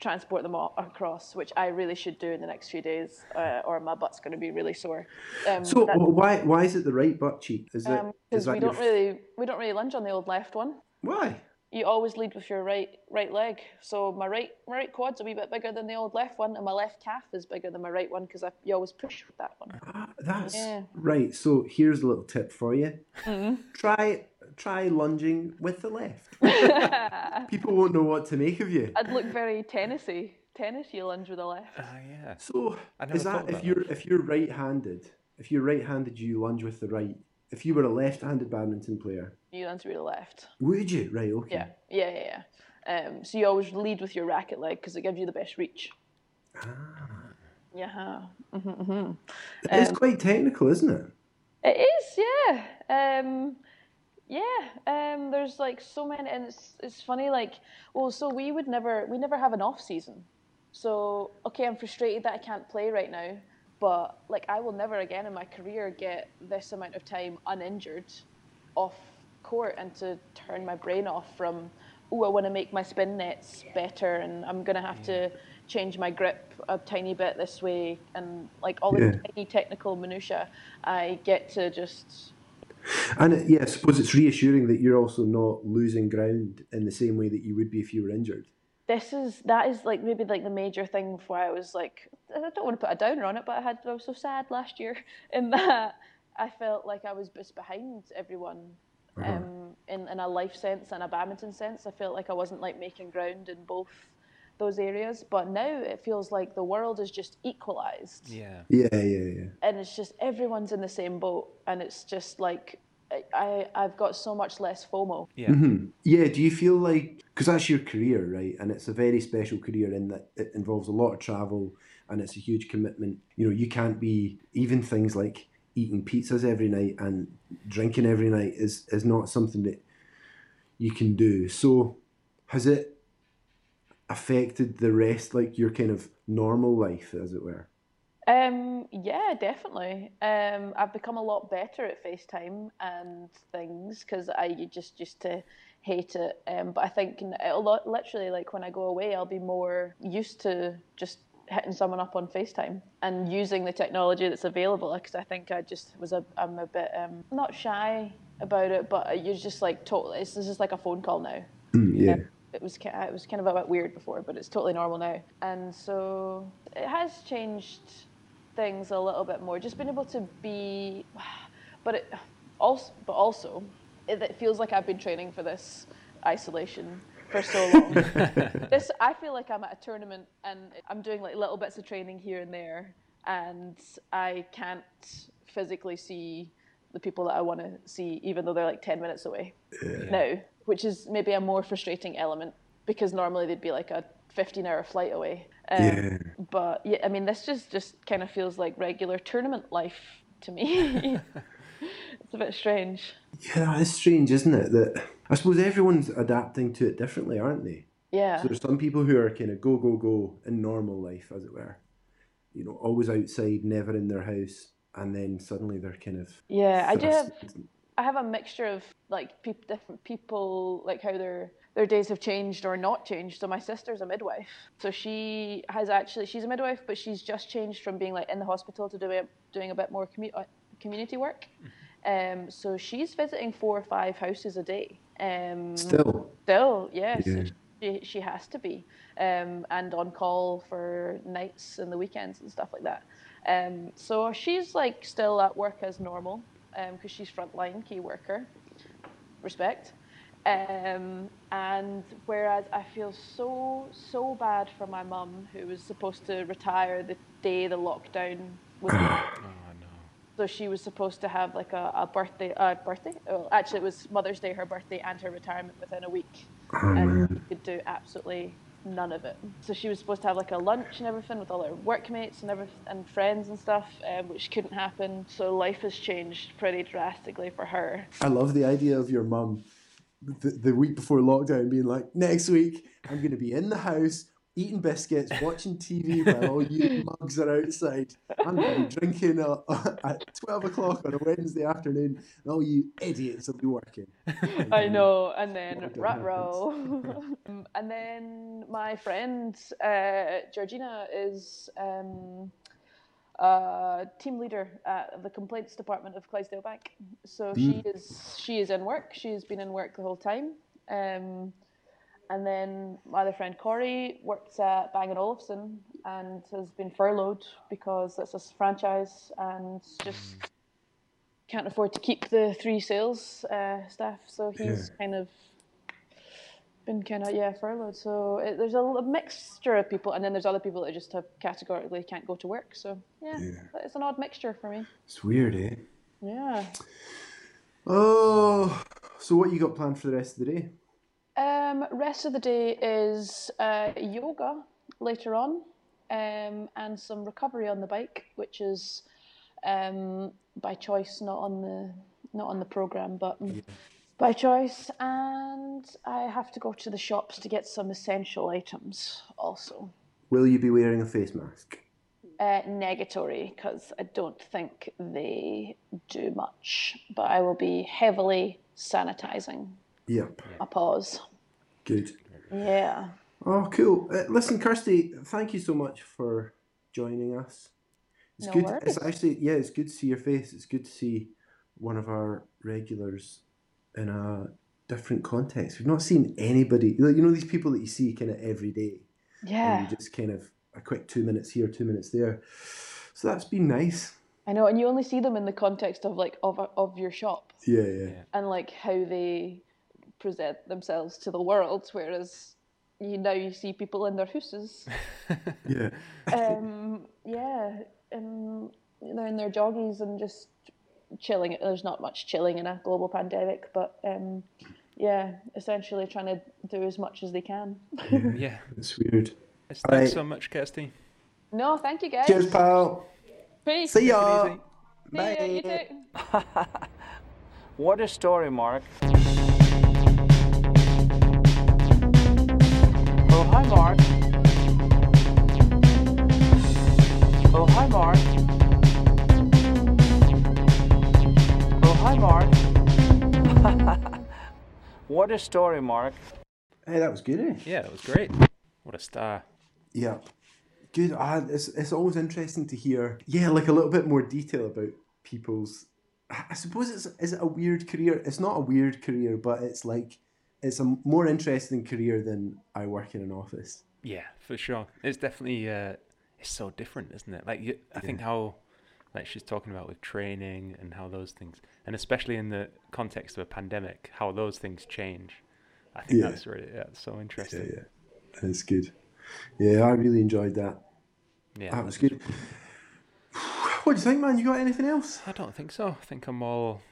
transport them all across which I really should do in the next few days uh, or my butt's going to be really sore um, So why why is it the right butt cheek? Is it um, is 'cause that we don't really we don't really lunge on the old left one why? You always lead with your right right leg. So my right my right quad's a wee bit bigger than the old left one, and my left calf is bigger than my right one because you always push with that one. Ah, that's Yeah. right. So here's a little tip for you. Mm-hmm. Try try lunging with the left. [laughs] People won't know what to make of you. I'd look very tennisy. Tennis, you lunge with the left. Ah yeah. So is that if about you're if you're right-handed, if you're right-handed, you lunge with the right. If you were a left-handed badminton player, You lunge with the left. would you? Right. Okay. Yeah, yeah, yeah. yeah. Um, so you always lead with your racket leg because it gives you the best reach. Ah. Yeah. Mm-hmm, mm-hmm. It's quite technical, isn't it? It is, yeah. Um, yeah. Um, there's like so many, and it's it's funny. Like, well, so we would never we never have an off season. So okay, I'm frustrated that I can't play right now, but like I will never again in my career get this amount of time uninjured off court and to turn my brain off from oh I want to make my spin nets better and I'm gonna have to change my grip a tiny bit this way and like all Yeah. the tiny technical minutia I get to just And it, yeah, I suppose it's reassuring that you're also not losing ground in the same way that you would be if you were injured. This is that is like maybe like the major thing for why I was like I don't want to put a downer on it, but I had I was so sad last year [laughs] in that I felt like I was just behind everyone. Um, in, in a life sense and a badminton sense, I felt like I wasn't like making ground in both those areas. But now it feels like the world is just equalized, Yeah. Yeah, yeah, yeah. and it's just everyone's in the same boat, and it's just like I, I I've got so much less FOMO. Yeah. Yeah, do you feel like because that's your career, right? And it's a very special career in that it involves a lot of travel and it's a huge commitment. You know, you can't be even things like eating pizzas every night and drinking every night is is not something that you can do. So, has it affected the rest, like your kind of normal life, as it were? Um, yeah, definitely. Um, I've become a lot better at FaceTime and things because I just used to hate it. Um, but I think a lot, literally, like when I go away, I'll be more used to just hitting someone up on FaceTime and using the technology that's available. Because I think I just was a, I'm a bit um, not shy about it, but you're just like totally. It's this is like a phone call now Mm, yeah. it was it was kind of a bit weird before, but it's totally normal now. And so it has changed things a little bit more. Just being able to be, [sighs] but it also, but also, it, it feels like I've been training for this isolation for so long. [laughs] this I feel like I'm at a tournament and I'm doing like little bits of training here and there, and I can't physically see the people that I want to see, even though they're like ten minutes away now, which is maybe a more frustrating element because normally they'd be like a 15 hour flight away. Um, Yeah. But yeah, I mean, this just, just kind of feels like regular tournament life to me. [laughs] [laughs] it's a bit strange. Yeah, it's strange, isn't it? That I suppose everyone's adapting to it differently, aren't they? Yeah. So there's some people who are kind of go go go in normal life, as it were. You know, always outside, never in their house, and then suddenly they're kind of Yeah, I do have I have a mixture of like peop different people, like how their their days have changed or not changed. So my sister's a midwife, so she has actually she's a midwife, but she's just changed from being like in the hospital to doing doing a bit more commu- uh, community work. Um, so she's visiting four or five houses a day. Um, Still, Still, yes, Yeah. she, she has to be, um, and on call for nights and the weekends and stuff like that. Um, so she's like still at work as normal because she's frontline key worker. Respect. Um, and whereas I feel so so bad for my mum who was supposed to retire the day the lockdown was. [sighs] Oh no. So she was supposed to have like a, a birthday, uh, birthday. Well, actually, it was Mother's Day, her birthday, and her retirement within a week, and she could do absolutely none of it. So she was supposed to have like a lunch and everything with all her workmates and everything and friends and stuff, um, which couldn't happen. So life has changed pretty drastically for her. I love the idea of your mum the, the week before lockdown being like, next week I'm going to be in the house eating biscuits, watching TV while all you [laughs] mugs are outside. I'm going to be drinking uh, at 12 o'clock on a Wednesday afternoon, and all you idiots will be working. [laughs] I know, and then rat row. [laughs] Um, and then my friend uh, Georgina is um, uh, team leader at the complaints department of Clydesdale Bank. So she is she is in work. She's been in work the whole time. Um, and then my other friend Corey works at Bang and Olufsen and has been furloughed because it's a franchise and just can't afford to keep the three sales uh, staff. So he's kind of been kind of yeah furloughed. So it, there's a mixture of people, and then there's other people that just have categorically can't go to work. So yeah, it's an odd mixture for me. It's weird, eh? Yeah. Oh, so what you got planned for the rest of the day? Um, rest of the day is uh, yoga later on, um, and some recovery on the bike, which is um, by choice, not on the not on the program, but by choice. And I have to go to the shops to get some essential items also. Will you be wearing a face mask? Uh, negatory, because I don't think they do much, but I will be heavily sanitizing. Yep. A pause. Good. Yeah. Oh, cool. Uh, listen, Kirsty, thank you so much for joining us. It's No good. worries. It's actually yeah, it's good to see your face. It's good to see one of our regulars in a different context. We've not seen anybody. You know, these people that you see kind of every day, Yeah. and you just kind of a quick two minutes here, two minutes there. So that's been nice. I know, and you only see them in the context of like of of your shop Yeah, yeah, and like how they present themselves to the world, whereas you now you see people in their houses. [laughs] yeah. um, yeah, and they're in their joggies and just chilling. There's not much chilling in a global pandemic, but um, yeah, essentially trying to do as much as they can. [laughs] Yeah. It's weird. It's, All thanks right. so much, Kirsty. no, thank you guys. Cheers, pal. Peace. See ya. easy. See ya, you too. [laughs] What a story, Mark. Oh, hi, Mark. Oh, hi, Mark. Hi, Mark. [laughs] what a story, Mark. Hey, that was good, eh? Yeah, that was great. What a star. Yeah. Good. Ah, it's, it's always interesting to hear, yeah, like a little bit more detail about people's. I I suppose it's is it a weird career? It's not a weird career, but it's like it's a more interesting career than I work in an office. Yeah, for sure. It's definitely uh, it's so different, isn't it? Like you, I think how like she's talking about with training and how those things, and especially in the context of a pandemic, how those things change. I think Yeah. that's really yeah, it's so interesting. Yeah, yeah, it's good. Yeah, I really enjoyed that. Yeah, that was that's- good. [sighs] What do you think, man? You got anything else? I don't think so. I think I'm all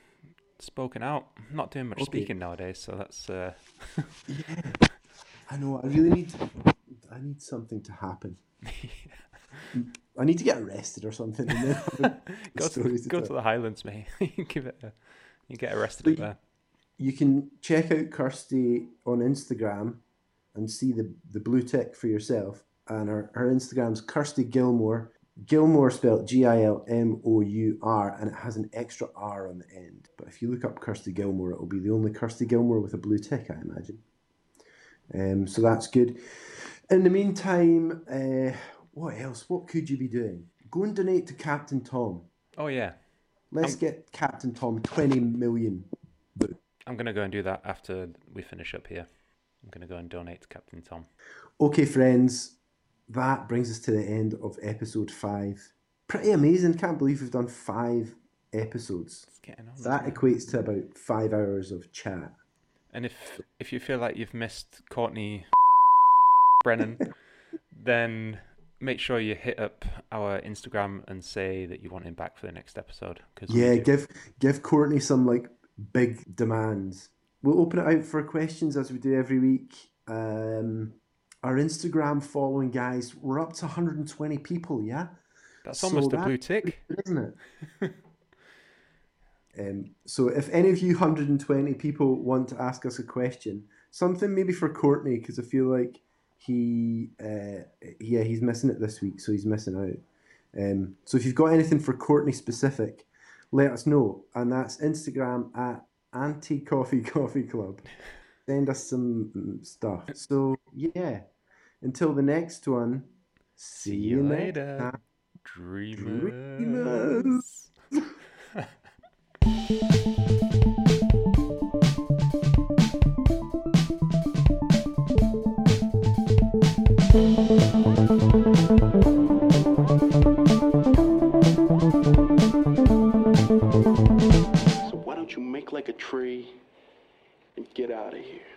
spoken out. I'm not doing much Okay. speaking nowadays, so that's uh, [laughs] yeah, I know. I really need. I need something to happen. [laughs] I need to get arrested or something. [laughs] [laughs] Go to to go tell. to the Highlands, mate. [laughs] you give it a, you get arrested So up you- there. you can check out Kirsty on Instagram and see the, the blue tick for yourself. And her, her Instagram's Kirsty Gilmour. Gilmour spelled G I L M O U R, and it has an extra R on the end. But if you look up Kirsty Gilmour, it'll be the only Kirsty Gilmour with a blue tick, I imagine. Um, so that's good. In the meantime, uh, what else? What could you be doing? Go and donate to Captain Tom. Oh yeah, Let's get Captain Tom 20 million. I'm gonna go and do that after we finish up here. I'm gonna go and donate to Captain Tom. Okay, friends, that brings us to the end of episode five. Pretty amazing. Can't believe we've done five episodes. on, That equates to about five hours of chat. And if if you feel like you've missed Courtney [laughs] Brennan, then make sure you hit up our Instagram and say that you want him back for the next episode. Cause Yeah, give give Courtney some like big demands. We'll open it out for questions as we do every week. Um, our Instagram following, guys, we're up to 120 people. Yeah, That's So almost a blue tick. isn't it? [laughs] um, so if any of you 120 people want to ask us a question, something maybe for Courtney, because I feel like he, uh, yeah, he's missing it this week, so he's missing out. Um, so if you've got anything for Courtney specific, let us know, and that's Instagram at Anti Coffee [laughs] Coffee Club. Send us some stuff. So yeah, until the next one. See, See you next later, time. dreamers. [laughs] Tree and get out of here?